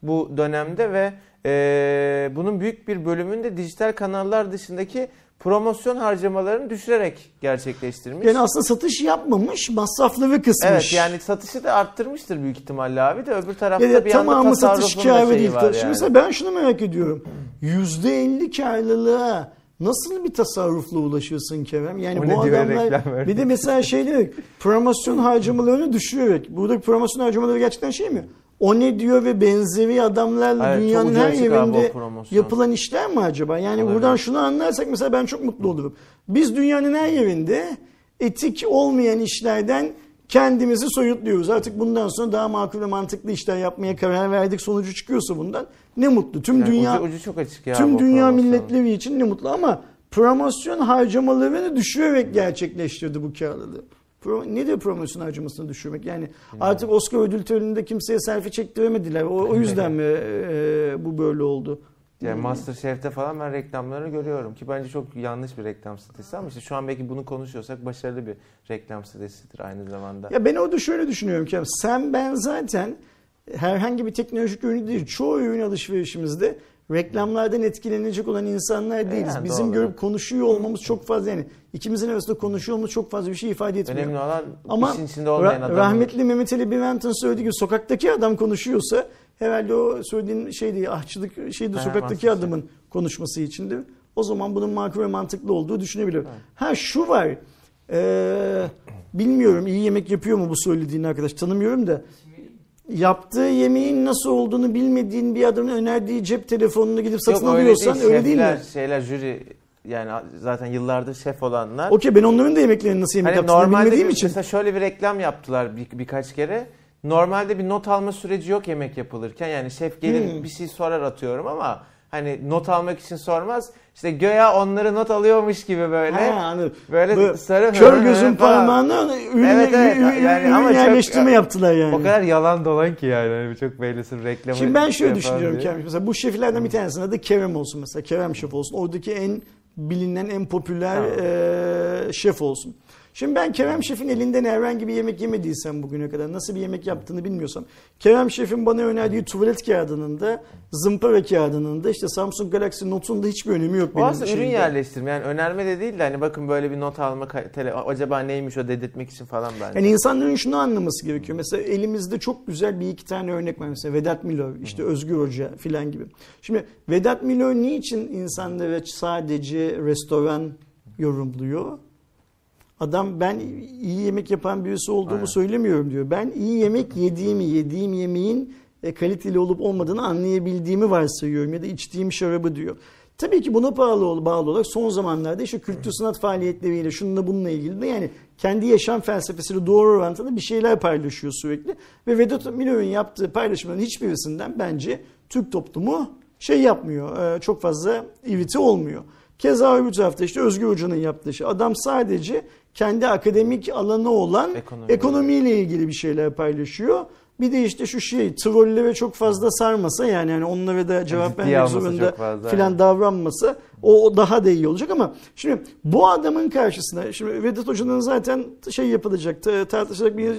bu dönemde ve eee, bunun büyük bir bölümünü de dijital kanallar dışındaki promosyon harcamalarını düşürerek gerçekleştirmiş. Yani aslında satış yapmamış, masrafları kısmış. Evet yani satışı da arttırmıştır büyük ihtimalle abi de öbür tarafta ya da bir anda tamamı satış tasarrufun da kârı değil. var Şimdi yani. mesela ben şunu merak ediyorum. %50 karlılığa nasıl bir tasarrufla ulaşırsın Kerem? Yani O bu adamlar bir de mesela şey diyor promosyon harcamalarını düşürerek. Buradaki promosyon harcamaları gerçekten şey mi? O ne diyor ve benzeri adamlarla çok dünyanın her yerinde yapılan işler mi acaba? Yani Olabilir. buradan şunu anlarsak mesela ben çok mutlu olurum. Biz dünyanın her yerinde etik olmayan işlerden kendimizi soyutluyoruz. Artık bundan sonra daha makul ve mantıklı işler yapmaya karar verdik. Sonucu çıkıyorsa bundan ne mutlu. Tüm Yani dünya ucu, ucu çok açık ya. tüm dünya milletleri için ne mutlu ama promosyon harcamalarını düşürerek gerçekleştirdi bu karlılığı. Pro, nedir promosyon harcamasını düşürmek? Yani artık Oscar ödül töreninde kimseye selfie çektiremediler. O, o yüzden mi e, bu böyle oldu? Yani Masterchef'te falan ben reklamları görüyorum ki bence çok yanlış bir reklam stratejisi ama işte şu an belki bunu konuşuyorsak başarılı bir reklam stratejisidir aynı zamanda. Ya ben orada şöyle düşünüyorum ki sen ben zaten herhangi bir teknolojik ürünü değil çoğu ürün alışverişimizde reklamlardan etkilenecek olan insanlar değiliz. Yani Bizim doğru. görüp konuşuyor olmamız çok fazla yani ikimizin arasında konuşuyor olmamız çok fazla bir şey ifade etmiyor. Önemli olan Ama işin içinde olmayan ra- adamın. rahmetli Mehmet Ali Bivent'in söylediği gibi sokaktaki adam konuşuyorsa herhalde o söylediğin şey değil ahçılık şeydi Ha, sokaktaki adamın konuşması içindir. O zaman bunun makul ve mantıklı olduğu düşünebilirim. Ha şu var. Ee, bilmiyorum iyi yemek yapıyor mu bu söylediğin arkadaş tanımıyorum da yaptığı yemeğin nasıl olduğunu bilmediğin bir adamın önerdiği cep telefonunu gidip satın Yok, öyle alıyorsan değil, öyle değil mi? Şeyler jüri yani zaten yıllardır şef olanlar. Okey ben onların da yemeklerini nasıl yemek Hani yaptığını normalde bilmediğim bir, için. mesela şöyle bir reklam yaptılar bir, birkaç kere. Normalde bir not alma süreci yok yemek yapılırken. Yani şef gelir Hmm. bir şey sorar atıyorum ama hani not almak için sormaz. İşte göya onları not alıyormuş gibi böyle. Ha, anladım. Böyle Böyle sarı Kör gözün falan. parmağına ürün, Evet, evet. Yani ama çok- yerleştirme yaptılar yani. O kadar yalan dolan ki yani. Hani çok sırf reklamı. Şimdi ben şöyle düşünüyorum. Kerem. Mesela bu şeflerden bir tanesinin adı Kerem olsun mesela. Kerem şef olsun. Oradaki en bilinen, en popüler Tamam. eee, şef olsun. Şimdi ben Kerem Şef'in elinden herhangi bir yemek yemediysem bugüne kadar nasıl bir yemek yaptığını bilmiyorsam Kerem Şef'in bana önerdiği tuvalet kağıdının da zımpara kağıdının da işte Samsung Galaxy Note'un da hiçbir önemi yok O benim aslında ürün şeyimde. yerleştirme yani önerme de değil de hani bakın böyle bir not alma ka- tele, acaba neymiş o dedirtmek için falan bence. Yani insanların şunu anlaması gerekiyor. Mesela elimizde çok güzel bir iki tane örnek var. Mesela Vedat Milor, işte Özgür Hoca filan gibi. Şimdi Vedat Milor niçin insanlara sadece restoran yorumluyor? Adam ben iyi yemek yapan birisi olduğumu Aynen. söylemiyorum diyor. Ben iyi yemek yediğimi, yediğim yemeğin e, kaliteli olup olmadığını anlayabildiğimi varsayıyorum ya da içtiğim şarabı diyor. Tabii ki buna bağlı, bağlı olarak son zamanlarda işte kültür sanat faaliyetleriyle şununla bununla ilgili de yani kendi yaşam felsefesiyle doğru orantılı bir şeyler paylaşıyor sürekli. Ve Vedat Milor'un yaptığı paylaşımların hiçbirisinden bence Türk toplumu şey yapmıyor. Çok fazla irite olmuyor. Keza öbür tarafta işte Özgür Hoca'nın yaptığı şey. Adam sadece kendi akademik alanı olan Ekonomi. ekonomiyle ilgili bir şeyler paylaşıyor. Bir de işte şu şey trollere çok fazla sarmasa yani hani onlara da cevap vermek zorunda filan yani. davranmasa o daha da iyi olacak ama şimdi bu adamın karşısına şimdi Vedat Hoca'nın zaten şey yapılacak tartışacak bir yer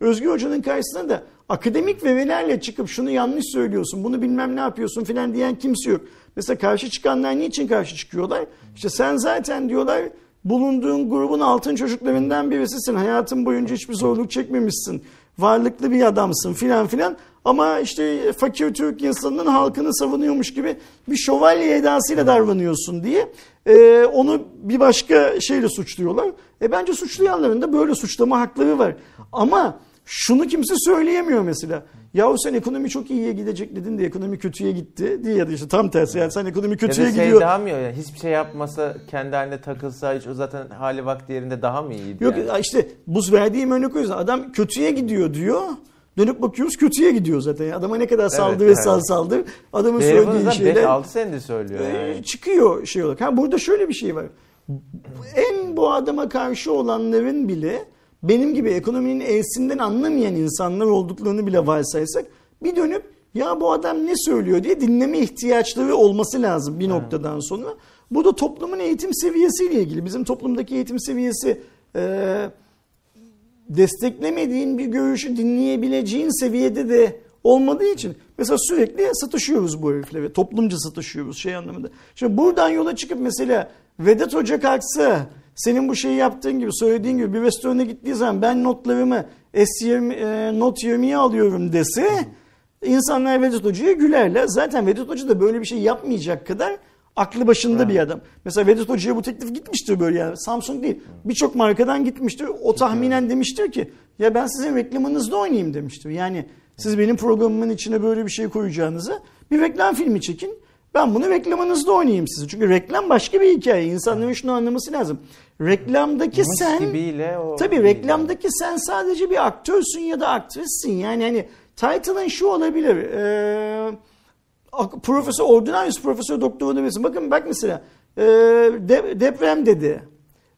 Özgür Hoca'nın karşısına da akademik verilerle çıkıp şunu yanlış söylüyorsun bunu bilmem ne yapıyorsun filan diyen kimse yok. Mesela karşı çıkanlar niçin karşı çıkıyorlar? İşte sen zaten diyorlar bulunduğun grubun altın çocuklarından birisisin. Hayatın boyunca hiçbir zorluk çekmemişsin varlıklı bir adamsın filan filan. Ama işte fakir Türk insanının halkını savunuyormuş gibi bir şövalye edasıyla davranıyorsun diye e, onu bir başka şeyle suçluyorlar. E bence suçlayanların da böyle suçlama hakları var. Ama şunu kimse söyleyemiyor mesela. Yahu sen ekonomi çok iyiye gidecek dedin de ekonomi kötüye gitti diye ya da işte tam tersi yani sen ekonomi kötüye ya da şey gidiyor. daha mı yani hiçbir şey yapmasa kendi haline takılsa hiç o zaten hali vakti yerinde daha mı iyiydi? Yok yani? işte bu verdiğim örnek o yüzden adam kötüye gidiyor diyor. Dönüp bakıyoruz kötüye gidiyor zaten. Adama ne kadar saldı evet, ve sal saldı. Adamın Değeri söylediği şeyler 5-6 senedir söylüyor yani. Çıkıyor şey olarak. Ha burada şöyle bir şey var. En bu adama karşı olanların bile benim gibi ekonominin elsinden anlamayan insanlar olduklarını bile varsaysak bir dönüp ya bu adam ne söylüyor diye dinleme ihtiyaçları olması lazım bir noktadan sonra. Bu da toplumun eğitim seviyesiyle ilgili. Bizim toplumdaki eğitim seviyesi e, desteklemediğin bir görüşü dinleyebileceğin seviyede de olmadığı için mesela sürekli satışıyoruz bu herifle ve toplumca satışıyoruz şey anlamında. Şimdi buradan yola çıkıp mesela Vedat Hoca kalksa senin bu şeyi yaptığın gibi söylediğin gibi bir restorana gittiği zaman ben notlarımı S20, e, Note 20'ye alıyorum dese insanlar Vedat Hoca'ya gülerler. Zaten Vedat Hoca da böyle bir şey yapmayacak kadar aklı başında evet. bir adam. Mesela Vedat Hoca'ya bu teklif gitmiştir böyle yani. Samsung değil. Birçok markadan gitmiştir. O tahminen demiştir ki ya ben sizin reklamınızda oynayayım demiştir. Yani siz benim programımın içine böyle bir şey koyacağınızı bir reklam filmi çekin. Ben bunu reklamınızda oynayayım size. Çünkü reklam başka bir hikaye. İnsanların şunu anlaması lazım. Reklamdaki Mış sen gibiyle o tabii reklamdaki sen sadece bir aktörsün ya da aktrissin. Yani hani title'ın şu olabilir. Ee, Profesör Ordinarius Profesör Doktor demesin. Bakın bak mesela e, de, deprem dedi.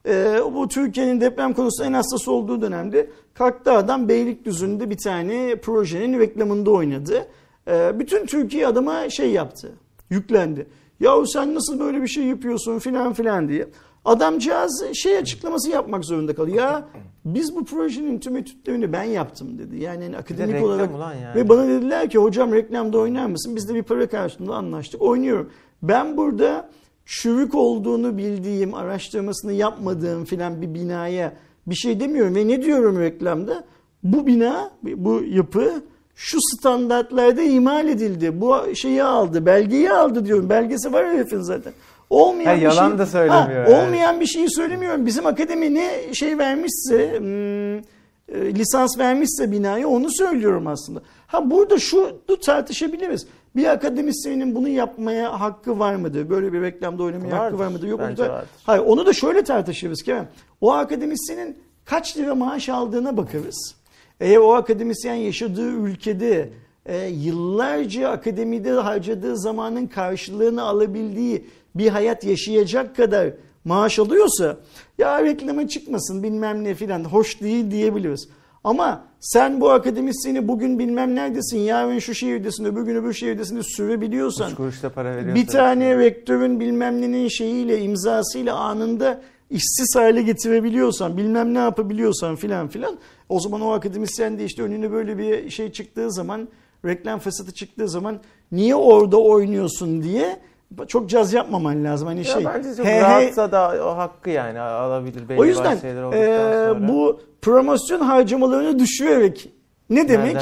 E, bu Türkiye'nin deprem konusunda en hassas olduğu dönemde kalktı adam Beylikdüzü'nde bir tane projenin reklamında oynadı. E, bütün Türkiye adama şey yaptı yüklendi. Yahu sen nasıl böyle bir şey yapıyorsun filan filan diye. Adamcağız şey açıklaması yapmak zorunda kalıyor. Ya biz bu projenin tüm etütlerini ben yaptım dedi. Yani hani akademik olarak yani. ve bana dediler ki hocam reklamda oynar mısın? Biz de bir para karşılığında anlaştık. Oynuyorum. Ben burada çürük olduğunu bildiğim, araştırmasını yapmadığım filan bir binaya bir şey demiyorum ve ne diyorum reklamda? Bu bina, bu yapı şu standartlarda imal edildi. Bu şeyi aldı, belgeyi aldı diyorum. Belgesi var herifin zaten. Olmayan ha, bir yalan şey, da söylemiyor. Ha, yani. Olmayan bir şeyi söylemiyorum. Bizim akademi ne şey vermişse, hmm, e, lisans vermişse binaya onu söylüyorum aslında. Ha burada şu tartışabiliriz. Bir akademisyenin bunu yapmaya hakkı var mıdır? Böyle bir reklamda oynamaya vardır. hakkı var mıdır? Yok Bence da, hayır onu da şöyle tartışırız Kerem. O akademisyenin kaç lira maaş aldığına bakarız. Eğer o akademisyen yaşadığı ülkede e, yıllarca akademide harcadığı zamanın karşılığını alabildiği bir hayat yaşayacak kadar maaş alıyorsa ya reklama çıkmasın bilmem ne filan hoş değil diyebiliriz. Ama sen bu akademisyeni bugün bilmem neredesin, yarın şu şehirdesin, öbür gün öbür şehirdesin de sürebiliyorsan, para bir tane rektörün bilmem nenin şeyiyle, imzasıyla anında işsiz hale getirebiliyorsan, bilmem ne yapabiliyorsan filan filan o zaman o akademisyen de işte önüne böyle bir şey çıktığı zaman, reklam fırsatı çıktığı zaman niye orada oynuyorsun diye çok caz yapmaman lazım. Hani ya şey. Bence çok he, rahatsa da o hakkı yani alabilir belli o yüzden, e, bu promosyon harcamalarını düşürerek ne demek?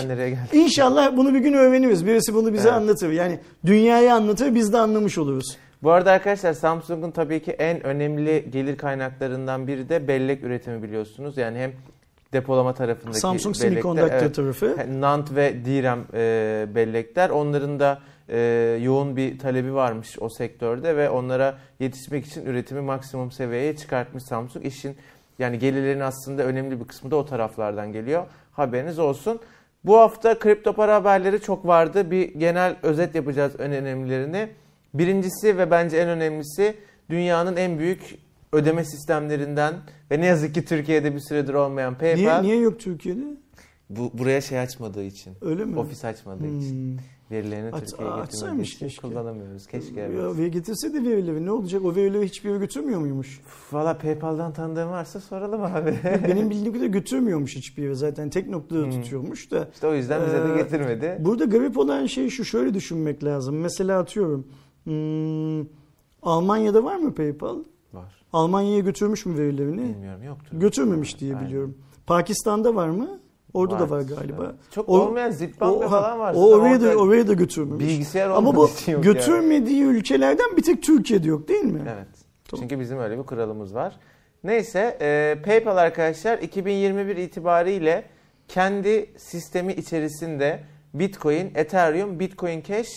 İnşallah bunu bir gün öğreniriz. Birisi bunu bize evet. anlatır. Yani dünyayı anlatır biz de anlamış oluruz. Bu arada arkadaşlar Samsung'un tabii ki en önemli gelir kaynaklarından biri de bellek üretimi biliyorsunuz. Yani hem depolama tarafındaki Samsung Semiconductor evet, tarafı. NAND ve DRAM e, bellekler. Onların da e, yoğun bir talebi varmış o sektörde ve onlara yetişmek için üretimi maksimum seviyeye çıkartmış Samsung. İşin yani gelirlerin aslında önemli bir kısmı da o taraflardan geliyor. Haberiniz olsun. Bu hafta kripto para haberleri çok vardı. Bir genel özet yapacağız en önemlilerini. Birincisi ve bence en önemlisi dünyanın en büyük ödeme sistemlerinden ve ne yazık ki Türkiye'de bir süredir olmayan PayPal. Niye, niye yok Türkiye'de? Bu, buraya şey açmadığı için. Öyle mi? Ofis açmadığı için. Verilerini Aç- Türkiye'ye getirmediği keşke. kullanamıyoruz. Keşke. Ya, ve getirse de verileri ne olacak? O verileri hiçbir yere götürmüyor muymuş? Valla PayPal'dan tanıdığın varsa soralım abi. Benim bildiğim kadarıyla götürmüyormuş hiçbir yere. Zaten tek noktada Hmm. tutuyormuş da. işte o yüzden bize de Ee, getirmedi. Burada garip olan şey şu şöyle düşünmek lazım. Mesela atıyorum hmm, Almanya'da var mı PayPal? Var. Almanya'ya götürmüş mü verilerini? Bilmiyorum yoktur. Götürmemiş diye Aynen. biliyorum. Pakistan'da var mı? Orada da var galiba. Evet. Çok O- olmayan Zipbank O, falan var. o oraya da oraya da götürmemiş. Bilgisayar Ama bu yok yani. götürmediği ülkelerden bir tek Türkiye'de yok değil mi? Evet. Tamam. Çünkü bizim öyle bir kuralımız var. Neyse e, PayPal arkadaşlar 2021 itibariyle kendi sistemi içerisinde Bitcoin, Ethereum, Bitcoin Cash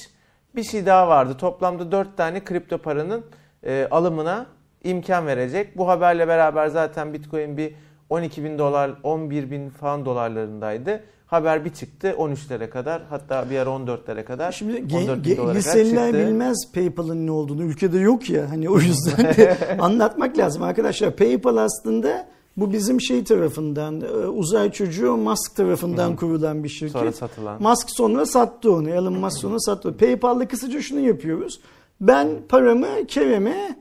bir şey daha vardı. Toplamda 4 tane kripto paranın e, alımına imkan verecek. Bu haberle beraber zaten Bitcoin bir 12 bin dolar, 11 bin falan dolarlarındaydı. Haber bir çıktı 13'lere kadar hatta bir ara 14'lere kadar. Şimdi 14 gen, bin ge- dolara kadar liseliler bilmez PayPal'ın ne olduğunu. Ülkede yok ya. Hani o yüzden de anlatmak lazım arkadaşlar. PayPal aslında bu bizim şey tarafından, e, uzay çocuğu Musk tarafından kurulan bir şirket. Sonra satılan. Musk sonra sattı onu. Elon Musk sonra sattı. PayPal'da kısaca şunu yapıyoruz. Ben paramı Kerem'e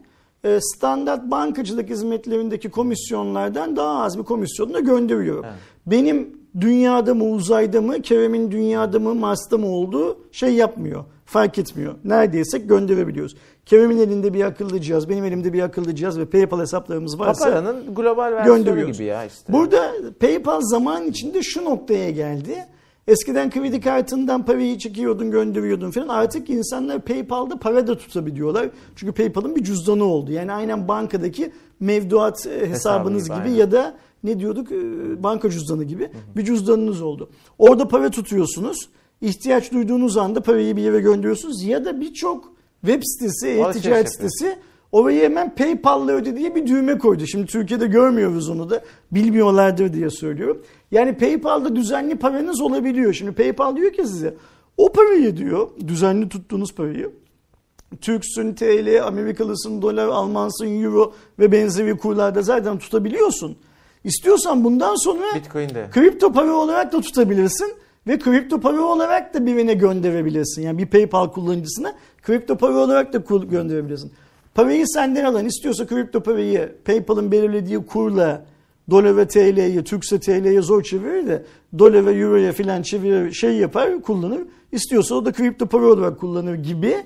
standart bankacılık hizmetlerindeki komisyonlardan daha az bir komisyonla gönderiyorum. Evet. Benim dünyada mı uzayda mı Kerem'in dünyada mı Mars'ta mı olduğu şey yapmıyor. Fark etmiyor. Neredeyse gönderebiliyoruz. Kerem'in elinde bir akıllı cihaz, benim elimde bir akıllı cihaz ve PayPal hesaplarımız varsa Paparanın global versiyonu gibi ya işte. Burada PayPal zaman içinde şu noktaya geldi. Eskiden kredi kartından parayı çekiyordun, gönderiyordun falan. Artık insanlar PayPal'da para da tutabiliyorlar. Çünkü PayPal'ın bir cüzdanı oldu. Yani aynen bankadaki mevduat e, hesabınız gibi, gibi aynen. ya da ne diyorduk e, banka cüzdanı gibi bir cüzdanınız oldu. Orada para tutuyorsunuz. İhtiyaç duyduğunuz anda parayı bir yere gönderiyorsunuz ya da birçok web sitesi, e-ticaret yapıyor. sitesi oraya hemen PayPal'la öde diye bir düğme koydu. Şimdi Türkiye'de görmüyoruz onu da. Bilmiyorlardır diye söylüyorum. Yani PayPal'da düzenli paranız olabiliyor. Şimdi PayPal diyor ki size o parayı diyor düzenli tuttuğunuz parayı Türksün, TL, Amerikalısın, dolar, Almansın, Euro ve benzeri kurlarda zaten tutabiliyorsun. İstiyorsan bundan sonra Bitcoin'de. kripto para olarak da tutabilirsin ve kripto para olarak da birine gönderebilirsin. Yani bir PayPal kullanıcısına kripto para olarak da gönderebilirsin. Parayı senden alan istiyorsa kripto parayı PayPal'ın belirlediği kurla dolar ve TL'yi, Türkse TL'ye zor çevirir de dolar ve euroya filan çevirir, şey yapar, kullanır. İstiyorsa o da kripto para olarak kullanır gibi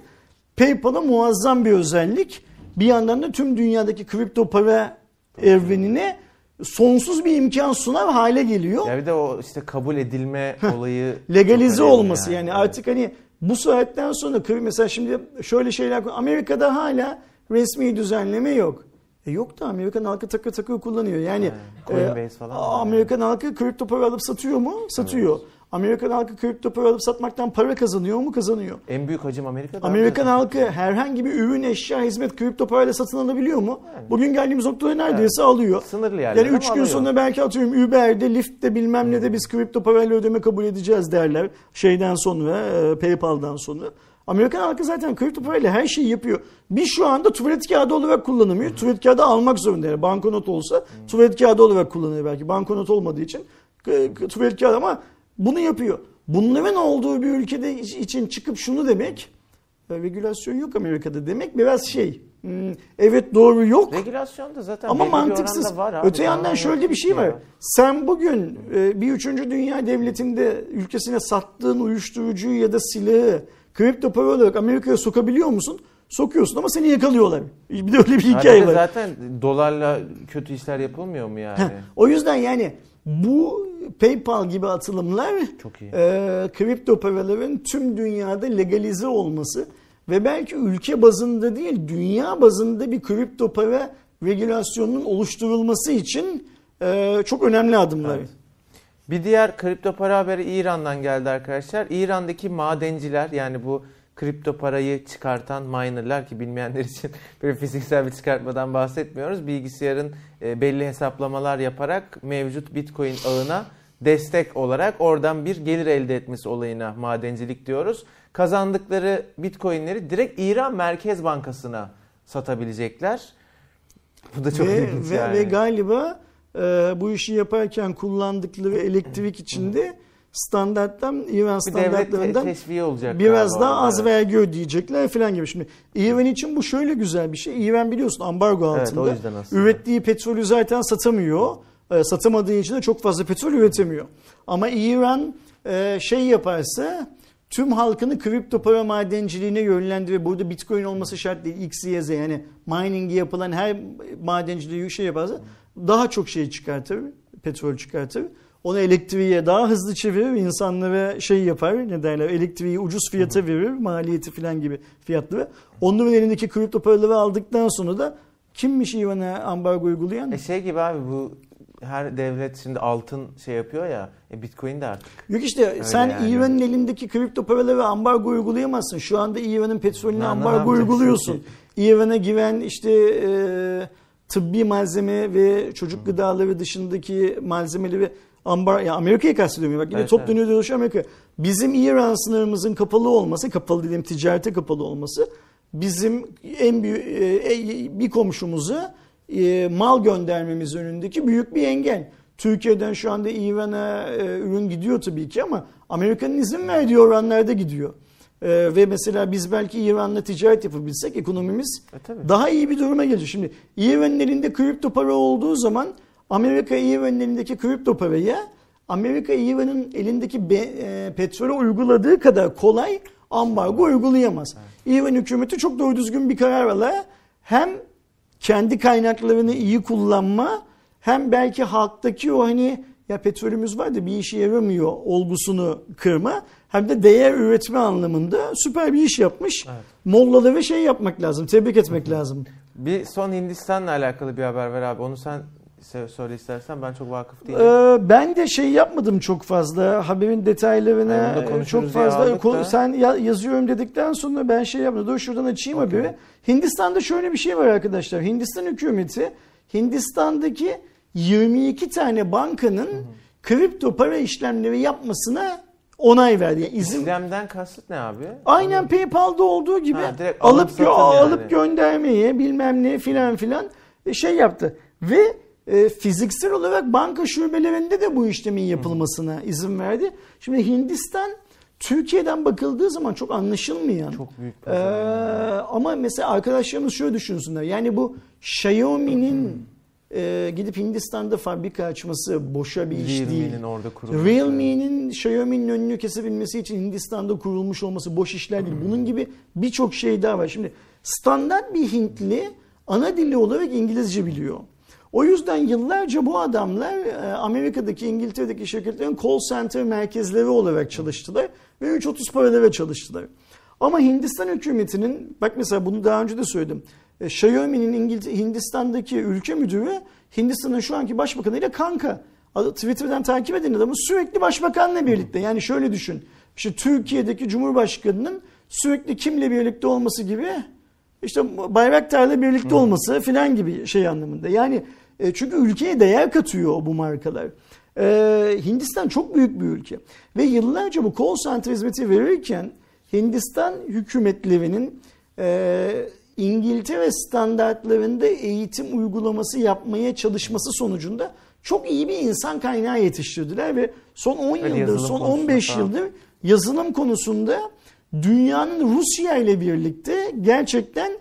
PayPal'a muazzam bir özellik. Bir yandan da tüm dünyadaki kripto para evrenine sonsuz bir imkan sunar hale geliyor. Ya bir de o işte kabul edilme olayı Legalize olması yani. artık hani bu saatten sonra mesela şimdi şöyle şeyler Amerika'da hala resmi düzenleme yok. E yok da Amerikan halkı takır takır kullanıyor. Yani He, Coinbase falan Amerikan halkı kripto para alıp satıyor mu? Satıyor. Amerikan halkı kripto para alıp satmaktan para kazanıyor mu? Kazanıyor. En büyük hacim Amerika'da. Amerikan halkı herhangi bir ürün, eşya, hizmet kripto parayla satın alabiliyor mu? Yani. Bugün geldiğimiz noktada neredeyse alıyor. Sınırlı yerlerde Yani 3 ama gün alıyor. sonra belki atıyorum Uber'de, Lyft'te bilmem ne de biz kripto parayla ödeme kabul edeceğiz derler. Şeyden sonra, e, PayPal'dan sonra. Amerikan halkı zaten kripto parayla her şeyi yapıyor. Bir şu anda tuvalet kağıdı olarak kullanamıyor. Tuvalet kağıdı almak zorunda. Yani banknot olsa tuvalet kağıdı olarak kullanıyor belki. Banknot olmadığı için tuvalet kağıdı ama bunu yapıyor. Bunların olduğu bir ülkede için çıkıp şunu demek e, regülasyon yok Amerika'da demek biraz şey. hmm, Evet doğru yok. Regülasyon da zaten Ama mantıksız. var abi. Öte yandan şöyle bir şey var. ya. Sen bugün e, bir üçüncü dünya devletinde ülkesine sattığın uyuşturucuyu ya da silahı kripto para olarak Amerika'ya sokabiliyor musun? Sokuyorsun ama seni yakalıyorlar. Bir de öyle bir hikaye Hadi var. zaten dolarla kötü işler yapılmıyor mu yani? O yüzden yani bu PayPal gibi atılımlar Çok iyi. e, kripto paraların tüm dünyada legalize olması ve belki ülke bazında değil dünya bazında bir kripto para regülasyonunun oluşturulması için e, çok önemli adımlar. Evet. Bir diğer kripto para haberi İran'dan geldi arkadaşlar. İran'daki madenciler yani bu kripto parayı çıkartan minerlar ki bilmeyenler için böyle fiziksel bir çıkartmadan bahsetmiyoruz. Bilgisayarın e, belli hesaplamalar yaparak mevcut Bitcoin ağına destek olarak oradan bir gelir elde etmesi olayına madencilik diyoruz. Kazandıkları Bitcoin'leri direkt İran Merkez Bankası'na satabilecekler. Bu da çok ve, ilginç ve, yani. ve galiba e, bu işi yaparken kullandıkları elektrik içinde standarttan İran standartlarından teşviği olacak. biraz daha az vergi ödeyecekler falan gibi. Şimdi İran için bu şöyle güzel bir şey. İran biliyorsun ambargo Evet, altında. aslında. Ürettiği petrolü zaten satamıyor. E, satamadığı için de çok fazla petrol üretemiyor. Ama İran e, şey yaparsa tüm halkını kripto para madenciliğine yönlendirir. Burada bitcoin olması şart değil. X, Y, Z yani mining'i yapılan her madenciliği şey yaparsa daha çok şey çıkartır. Petrol çıkartır. Onu elektriğe daha hızlı çevirir. insanlara şey yapar. Ne derler? Elektriği ucuz fiyata verir. Maliyeti falan gibi fiyatları. Onların elindeki kripto paraları aldıktan sonra da kimmiş İran'a ambargo uygulayan? E şey gibi abi bu her devlet şimdi altın şey yapıyor ya. E Bitcoin de artık. Yok işte sen yani. İran'ın elindeki kripto paralara ambargo uygulayamazsın. Şu anda İran'ın petrolüne Ne- ne ambargo uyguluyorsun. İran'a giren işte e, tıbbi malzeme ve çocuk gıdaları dışındaki malzemeleri ambar ya Amerika'yı kastediyorum. Bak yine Evet, top dönüyor dolaşıyor Amerika. Bizim İran sınırımızın kapalı olması, kapalı dediğim ticarete kapalı olması bizim en büyük e, bir komşumuza e, mal göndermemiz önündeki büyük bir engel. Türkiye'den şu anda İran'a e, ürün gidiyor tabii ki ama Amerika'nın izin verdiği oranlarda gidiyor. E, ve mesela biz belki İran'la ticaret yapabilsek ekonomimiz E tabii. daha iyi bir duruma gelecek. Şimdi İran'ın elinde kripto para olduğu zaman Amerika İran'ın elindeki kripto paraya Amerika İran'ın elindeki be, e, petrole uyguladığı kadar kolay ambargo uygulayamaz. İran hükümeti çok doğru düzgün bir karar alır. Hem kendi kaynaklarını iyi kullanma hem belki halktaki o hani ya petrolümüz var da bir işe yaramıyor olgusunu kırma hem de değer üretme anlamında süper bir iş yapmış. Evet. Mollaları şey yapmak lazım, tebrik etmek lazım. Bir son Hindistan'la alakalı bir haber ver abi. Onu sen se- söyle istersen ben çok vakıf değilim. Ee, ben de şey yapmadım çok fazla haberin detaylarına Yani e, çok fazla aldık Ko- da. sen ya- yazıyorum dedikten sonra ben şey yapmadım. Dur şuradan açayım Okey. haberi. Hindistan'da şöyle bir şey var arkadaşlar. Hindistan hükümeti Hindistan'daki 22 tane bankanın kripto para işlemleri yapmasına onay verdi. Yani izin İslam'dan kasıt ne abi? Aynen PayPal'da olduğu gibi Ha, alıp alıp gö- yani. alıp göndermeye bilmem ne filan filan e, şey yaptı. Ve e, fiziksel olarak banka şubelerinde de bu işlemin yapılmasına izin verdi. Şimdi Hindistan Türkiye'den bakıldığı zaman çok anlaşılmayan. Çok büyük Ee, ama mesela arkadaşlarımız şöyle düşünsünler. Yani bu Xiaomi'nin e, gidip Hindistan'da fabrika açması boşa bir iş değil. Realme'nin orada kurulması. Realme'nin Xiaomi'nin önünü kesebilmesi için Hindistan'da kurulmuş olması boş işler değil. Bunun gibi birçok şey daha var. Şimdi standart bir Hintli ana dili olarak İngilizce biliyor. O yüzden yıllarca bu adamlar e, Amerika'daki, İngiltere'deki şirketlerin call center merkezleri olarak çalıştılar ve 3.30 paralara çalıştılar. Ama Hindistan hükümetinin, bak mesela bunu daha önce de söyledim. E, Xiaomi'nin İngiltere, Hindistan'daki ülke müdürü Hindistan'ın şu anki başbakanıyla kanka. Twitter'dan takip edin adamı sürekli başbakanla birlikte. Yani şöyle düşün. İşte Türkiye'deki Cumhurbaşkanı'nın sürekli kimle birlikte olması gibi işte Bayraktar'la birlikte olması filan gibi şey anlamında. Yani e, çünkü ülkeye değer katıyor bu markalar. E, Hindistan çok büyük bir ülke. Ve yıllarca bu call center hizmeti verirken Hindistan hükümetlerinin e, İngiltere standartlarında eğitim uygulaması yapmaya çalışması sonucunda çok iyi bir insan kaynağı yetiştirdiler ve son 10 Evet, yıldır, son konusunda 15 falan. yıldır yazılım konusunda dünyanın Rusya ile birlikte gerçekten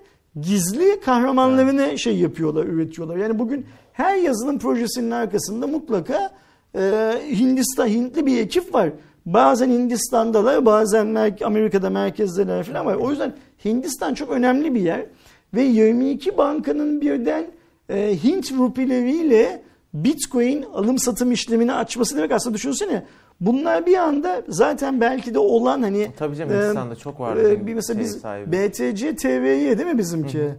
gizli kahramanlarını şey yapıyorlar, üretiyorlar. Yani bugün her yazılım projesinin arkasında mutlaka e, Hindistan Hintli bir ekip var. Bazen Hindistan'dalar, bazen Mer- Amerika'da merkezdeler falan var. O yüzden Hindistan çok önemli bir yer ve 22 bankanın birden e, Hint rupileriyle Bitcoin alım satım işlemini açması demek aslında düşünsene. Bunlar bir anda zaten belki de olan hani Tabii canım, e, Hindistan'da çok vardı e, bir mesela şey biz sahibi. BTC TV'ye değil mi bizimki?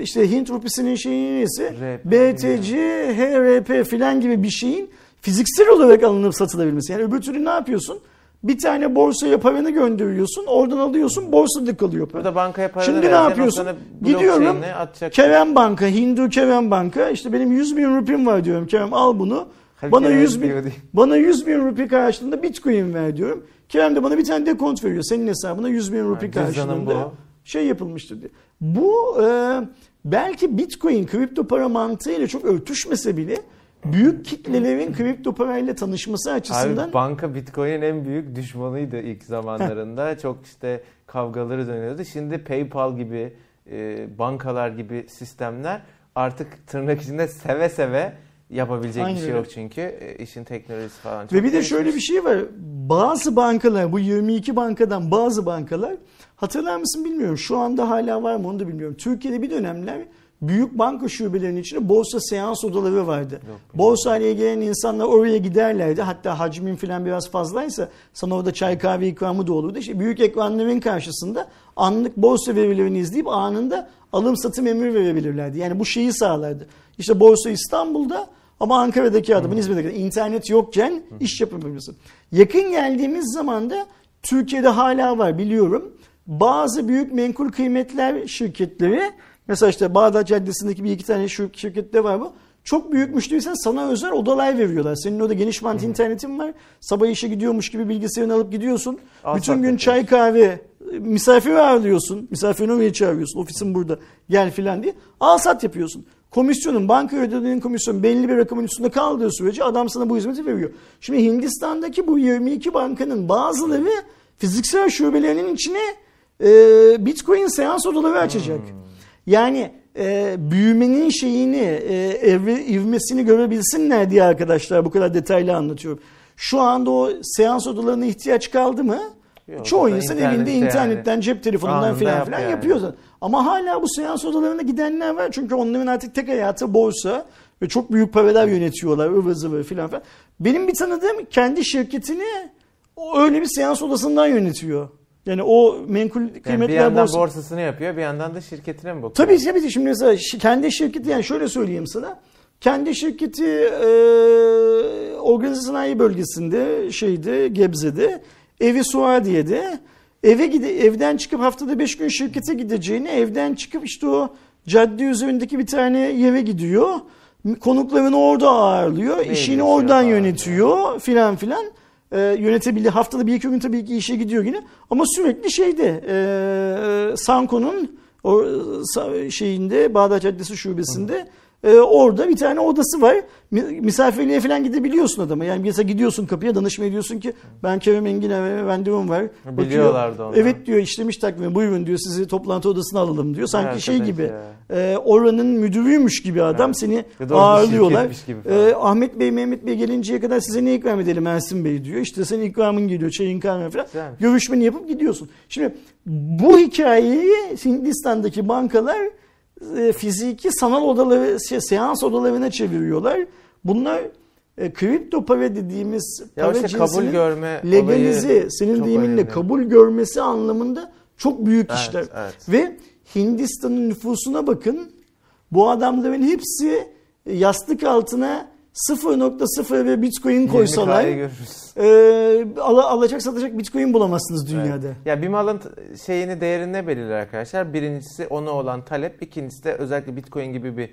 İşte Hint rupisinin şeyi neyse BTC HRP filan gibi bir şeyin fiziksel olarak alınıp satılabilmesi. Yani öbür türlü ne yapıyorsun? Bir tane borsaya paranı gönderiyorsun. Oradan alıyorsun. Borsada kalıyor para. Burada bankaya para Şimdi ne yapıyorsun? Gidiyorum. Kerem Banka, Hindu Kerem Banka. işte benim 100 bin rupim var diyorum. Kerem al bunu. Hadi Bana Kerem 100 bin, bana 100 bin rupi karşılığında bitcoin ver diyorum. Kerem de bana bir tane dekont veriyor. Senin hesabına 100 bin rupi cüzdanın karşılığında şey yapılmıştır diye. Bu e, belki bitcoin kripto para mantığıyla çok örtüşmese bile büyük kitlelerin kripto parayla tanışması açısından Abi banka Bitcoin'in en büyük düşmanıydı ilk zamanlarında. Çok işte kavgaları dönüyordu. Şimdi PayPal gibi e, bankalar gibi sistemler artık tırnak içinde seve seve yapabilecek Aynen bir şey öyle. yok çünkü e, işin teknolojisi falan çok Ve bir de şöyle bir şey var. Bazı bankalar, bu 22 bankadan bazı bankalar hatırlar mısın bilmiyorum. Şu anda hala var mı onu da bilmiyorum. Türkiye'de bir dönemler büyük banka şubelerinin içinde borsa seans odaları vardı. Borsa ile ilgilenen insanlar oraya giderlerdi. Hatta hacmin falan biraz fazlaysa sana orada çay kahve ikramı da olurdu. İşte büyük ekranların karşısında anlık borsa verilerini izleyip anında alım satım emri verebilirlerdi. Yani bu şeyi sağlardı. İşte Borsa İstanbul'da ama Ankara'daki adamın İzmir'deki internet yokken iş yapabilirsin. Yakın geldiğimiz zaman da Türkiye'de hala var biliyorum. Bazı büyük menkul kıymetler şirketleri mesela işte Bağdat Caddesi'ndeki bir iki tane şir- şirkette var bu. Çok büyük müşteriysen sana özel odalar veriyorlar. Senin orada geniş bant internetin var. Sabah işe gidiyormuş gibi bilgisayarını alıp gidiyorsun. Al Bütün gün çay kahve misafir ağırlıyorsun. Misafirini oraya çağırıyorsun. Ofisin burada gel filan diye. Al sat yapıyorsun. Komisyonun banka ödediğin komisyon belli bir rakamın üstünde kaldığı sürece adam sana bu hizmeti veriyor. Şimdi Hindistan'daki bu 22 bankanın bazıları fiziksel şubelerinin içine e, Bitcoin seans odaları açacak. Yani e, büyümenin şeyini, e, evre, ivmesini görebilsinler diye arkadaşlar bu kadar detaylı anlatıyorum. Şu anda o seans odalarına ihtiyaç kaldı mı? Yok, Çoğu insan evinde yani. internetten, cep telefonundan Anında filan yap filan yani. yapıyor zaten. Ama hala bu seans odalarına gidenler var. Çünkü onların artık tek hayatı borsa ve çok büyük paralar yönetiyorlar ıvır zıvır filan filan. Benim bir tanıdığım kendi şirketini öyle bir seans odasından yönetiyor. Yani o menkul Yani bir kıymetler yandan borsa. borsasını yapıyor bir yandan da şirketine mi bakıyor? Tabii tabii şimdi mesela kendi şirketi yani şöyle söyleyeyim sana. Kendi şirketi e, organize sanayi bölgesinde şeyde Gebze'de evi Suadiye'de eve gide evden çıkıp haftada 5 gün şirkete gideceğini evden çıkıp işte o cadde üzerindeki bir tane yere gidiyor. Konuklarını orada ağırlıyor. işini yaşıyor oradan yönetiyor filan filan. E, yönetebilir. Haftada bir iki gün tabii ki işe gidiyor yine. Ama sürekli şeyde e, Sanko'nun o sa- şeyinde Bağdat Caddesi şubesinde e, orada bir tane odası var. Mi- Misafirliğe falan gidebiliyorsun adama. Yani mesela gidiyorsun kapıya danışma ediyorsun ki ben Kerem Engin'e randevum var. Biliyorlardı onu. Evet diyor işlemiş takvimi buyurun diyor sizi toplantı odasına alalım diyor. Sanki Vay şey arkadaş gibi ya. e, oranın müdürüymüş gibi adam Evet. seni ağırlıyorlar. E, Ahmet Bey Mehmet Bey gelinceye kadar size ne ikram edelim Ersin Bey diyor. İşte senin ikramın geliyor çayın kahve falan. Güzelmiş. Görüşmeni yapıp gidiyorsun. Şimdi bu hikayeyi Hindistan'daki bankalar e, fiziki sanal odaları, şey, seans odalarına çeviriyorlar. Bunlar e, kripto para dediğimiz Ya para işte kabul görme legalize, senin deyiminle önemli. kabul görmesi anlamında çok büyük Evet, işler. evet. Ve Hindistan'ın nüfusuna bakın. Bu adamların hepsi yastık altına 0.0 ve bitcoin 20K'yı koysalar e, al- alacak satacak bitcoin bulamazsınız dünyada. Evet. Ya bir malın şeyini değerini belirler arkadaşlar? Birincisi ona olan talep, ikincisi de özellikle Bitcoin gibi bir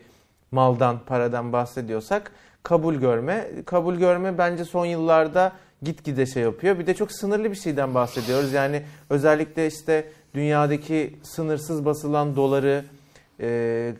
maldan, paradan bahsediyorsak kabul görme. Kabul görme bence son yıllarda gitgide şey yapıyor. Bir de çok sınırlı bir şeyden bahsediyoruz. Yani özellikle işte dünyadaki sınırsız basılan doları e,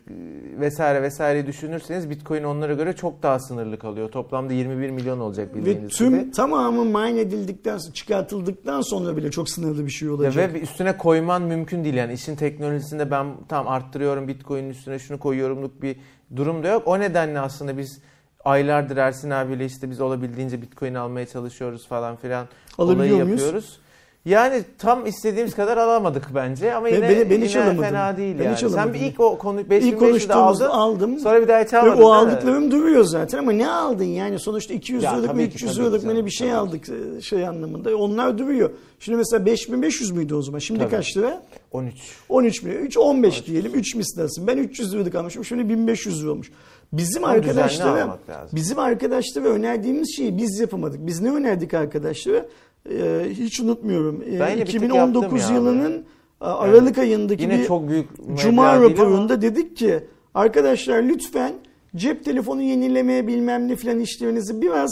vesaire vesaire düşünürseniz Bitcoin onlara göre çok daha sınırlı kalıyor. Toplamda 21 milyon olacak Ve bildiğiniz tüm gibi. tamamı mine edildikten çıkartıldıktan sonra bile çok sınırlı bir şey olacak. ve üstüne koyman mümkün değil yani işin teknolojisinde ben tam arttırıyorum Bitcoin'in üstüne şunu koyuyorumluk bir durum da yok. O nedenle aslında biz aylardır Ersin abiyle işte biz olabildiğince Bitcoin almaya çalışıyoruz falan filan Alabiliyor olayı muyuz? yapıyoruz. Yani tam istediğimiz kadar alamadık bence ama Ben- yine, beni- ben yine hiç alamadım. fena değil Ben yani. Sen bir ilk o konu İlk 5500'de konuştuğumuzda aldın. aldım. Sonra bir daha hiç Ve almadın. o mi? aldıklarım duruyor zaten ama ne aldın yani sonuçta 200 Ya liralık mı tabii ki, 300 tabii liralık mı ne bir şey tabii aldık e, şey anlamında. Onlar duruyor. Şimdi mesela 5500 müydü o zaman? Şimdi Tabii. kaç lira? 13. 13 milyon. 3 15 diyelim. 3 mislasın. Ben 300 liralık almışım. Şimdi 1500 lira olmuş. Bizim düzenli arkadaşlara bizim arkadaşlara önerdiğimiz şeyi biz yapamadık. Biz ne önerdik arkadaşlara? Ee, hiç unutmuyorum. Ee, bir tık 2019 yaptım ya. yılının a, Aralık ayındaki Yine bir çok büyük Cuma ama- raporunda dedik ki arkadaşlar lütfen cep telefonu yenilemeye bilmem ne filan işlerinizi biraz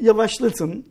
yavaşlatın.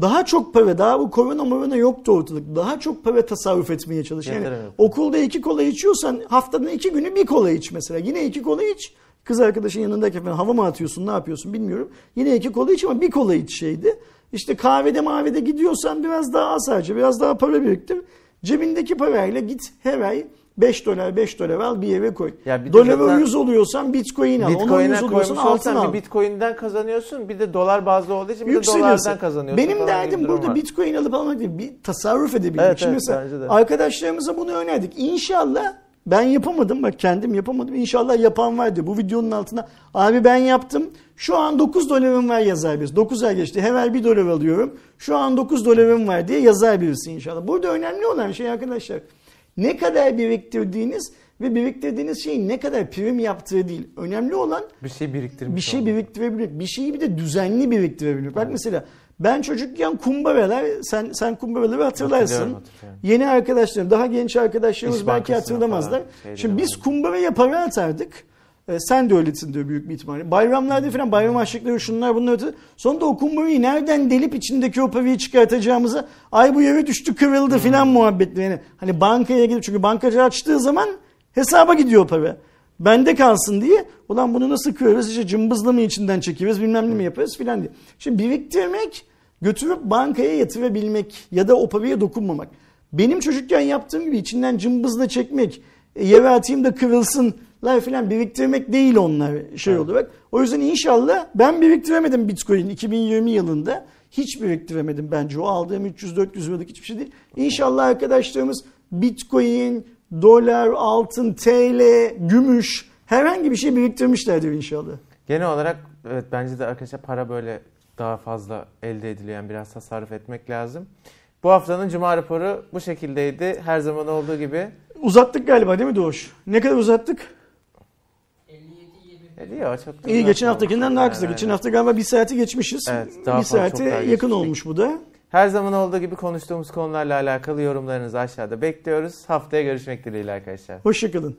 Daha çok para, daha bu korona morona yoktu ortalık. Daha çok para tasarruf etmeye çalış. Yani okulda iki kola içiyorsan haftanın iki günü bir kola iç mesela. Yine iki kola iç. Kız arkadaşın yanındayken falan hava mı atıyorsun ne yapıyorsun bilmiyorum. Yine iki kola iç ama bir kola iç şeydi. İşte kahvede mavede gidiyorsan biraz daha az harca, biraz daha para biriktir. Cebindeki parayla git her ay 5 dolar 5 dolar al bir yere koy. Ya bir zaten- 100 oluyorsan bitcoin al. 100 Bitcoin'e oluyorsan koymuş altın olsan al. bir Bitcoin'den kazanıyorsun bir de dolar bazlı olduğu için bir de dolardan kazanıyorsun. Benim derdim burada var. bitcoin alıp almak değil. Bir tasarruf edebilmek. Evet, Şimdi evet, mesela arkadaşlarımıza bunu önerdik. İnşallah ben yapamadım bak kendim yapamadım. İnşallah yapan vardı. Bu videonun altına abi ben yaptım. Şu an 9 dolarım var yazar birisi. 9 ay geçti. Hemen 1 dolar alıyorum. Şu an 9 dolarım var diye yazar birisi inşallah. Burada önemli olan şey arkadaşlar. Ne kadar biriktirdiğiniz ve biriktirdiğiniz şeyin ne kadar prim yaptığı değil. Önemli olan bir şey biriktirmiş. bir şey biriktirebilmek. Bir şeyi bir de düzenli biriktirebilmek. Bak mesela ben çocukken kumbaralar, sen sen kumbaraları hatırlarsın. Hatırlıyorum, hatırlıyorum. Yeni arkadaşlarım, daha genç arkadaşlarımız İş belki hatırlamazlar. Şimdi biz kumbaraya para atardık. Ee, sen de öylesin diyor büyük bir ihtimalle. Bayramlarda falan bayram harçlıkları şunlar bunlar ötürü. Sonunda o nereden delip içindeki o parayı çıkartacağımızı ay bu yere düştü kırıldı Hmm. filan muhabbetleri. Yani hani bankaya gidip çünkü bankacı açtığı zaman hesaba gidiyor para. Bende kalsın diye. Ulan bunu nasıl kırarız? İşte cımbızla mı içinden çekiyoruz bilmem ne mi yaparız filan diye. Şimdi biriktirmek götürüp bankaya yatırabilmek ya da o paraya dokunmamak. Benim çocukken yaptığım gibi içinden cımbızla çekmek, e, yere atayım da kırılsınlar filan biriktirmek değil onlar şey Evet. olarak. O yüzden inşallah ben biriktiremedim Bitcoin 2020 yılında. Hiç biriktiremedim bence. O aldığım 300-400 liralık hiçbir şey değil. İnşallah arkadaşlarımız Bitcoin, dolar, altın, TL, gümüş herhangi bir şey biriktirmişlerdir inşallah. Genel olarak evet bence de arkadaşlar para böyle daha fazla elde ediliyor. Yani biraz tasarruf etmek lazım. Bu haftanın Cuma raporu bu şekildeydi. Her zaman olduğu gibi. Uzattık galiba değil mi Doğuş? Ne kadar uzattık? 57-20. E, çok da İyi geçen haftakinden daha kısa. Yani, Geçen hafta galiba bir saati geçmişiz. Evet, daha bir saate yakın geçtik. olmuş bu da. Her zaman olduğu gibi konuştuğumuz konularla alakalı yorumlarınızı aşağıda bekliyoruz. Haftaya görüşmek dileğiyle arkadaşlar. Hoşçakalın.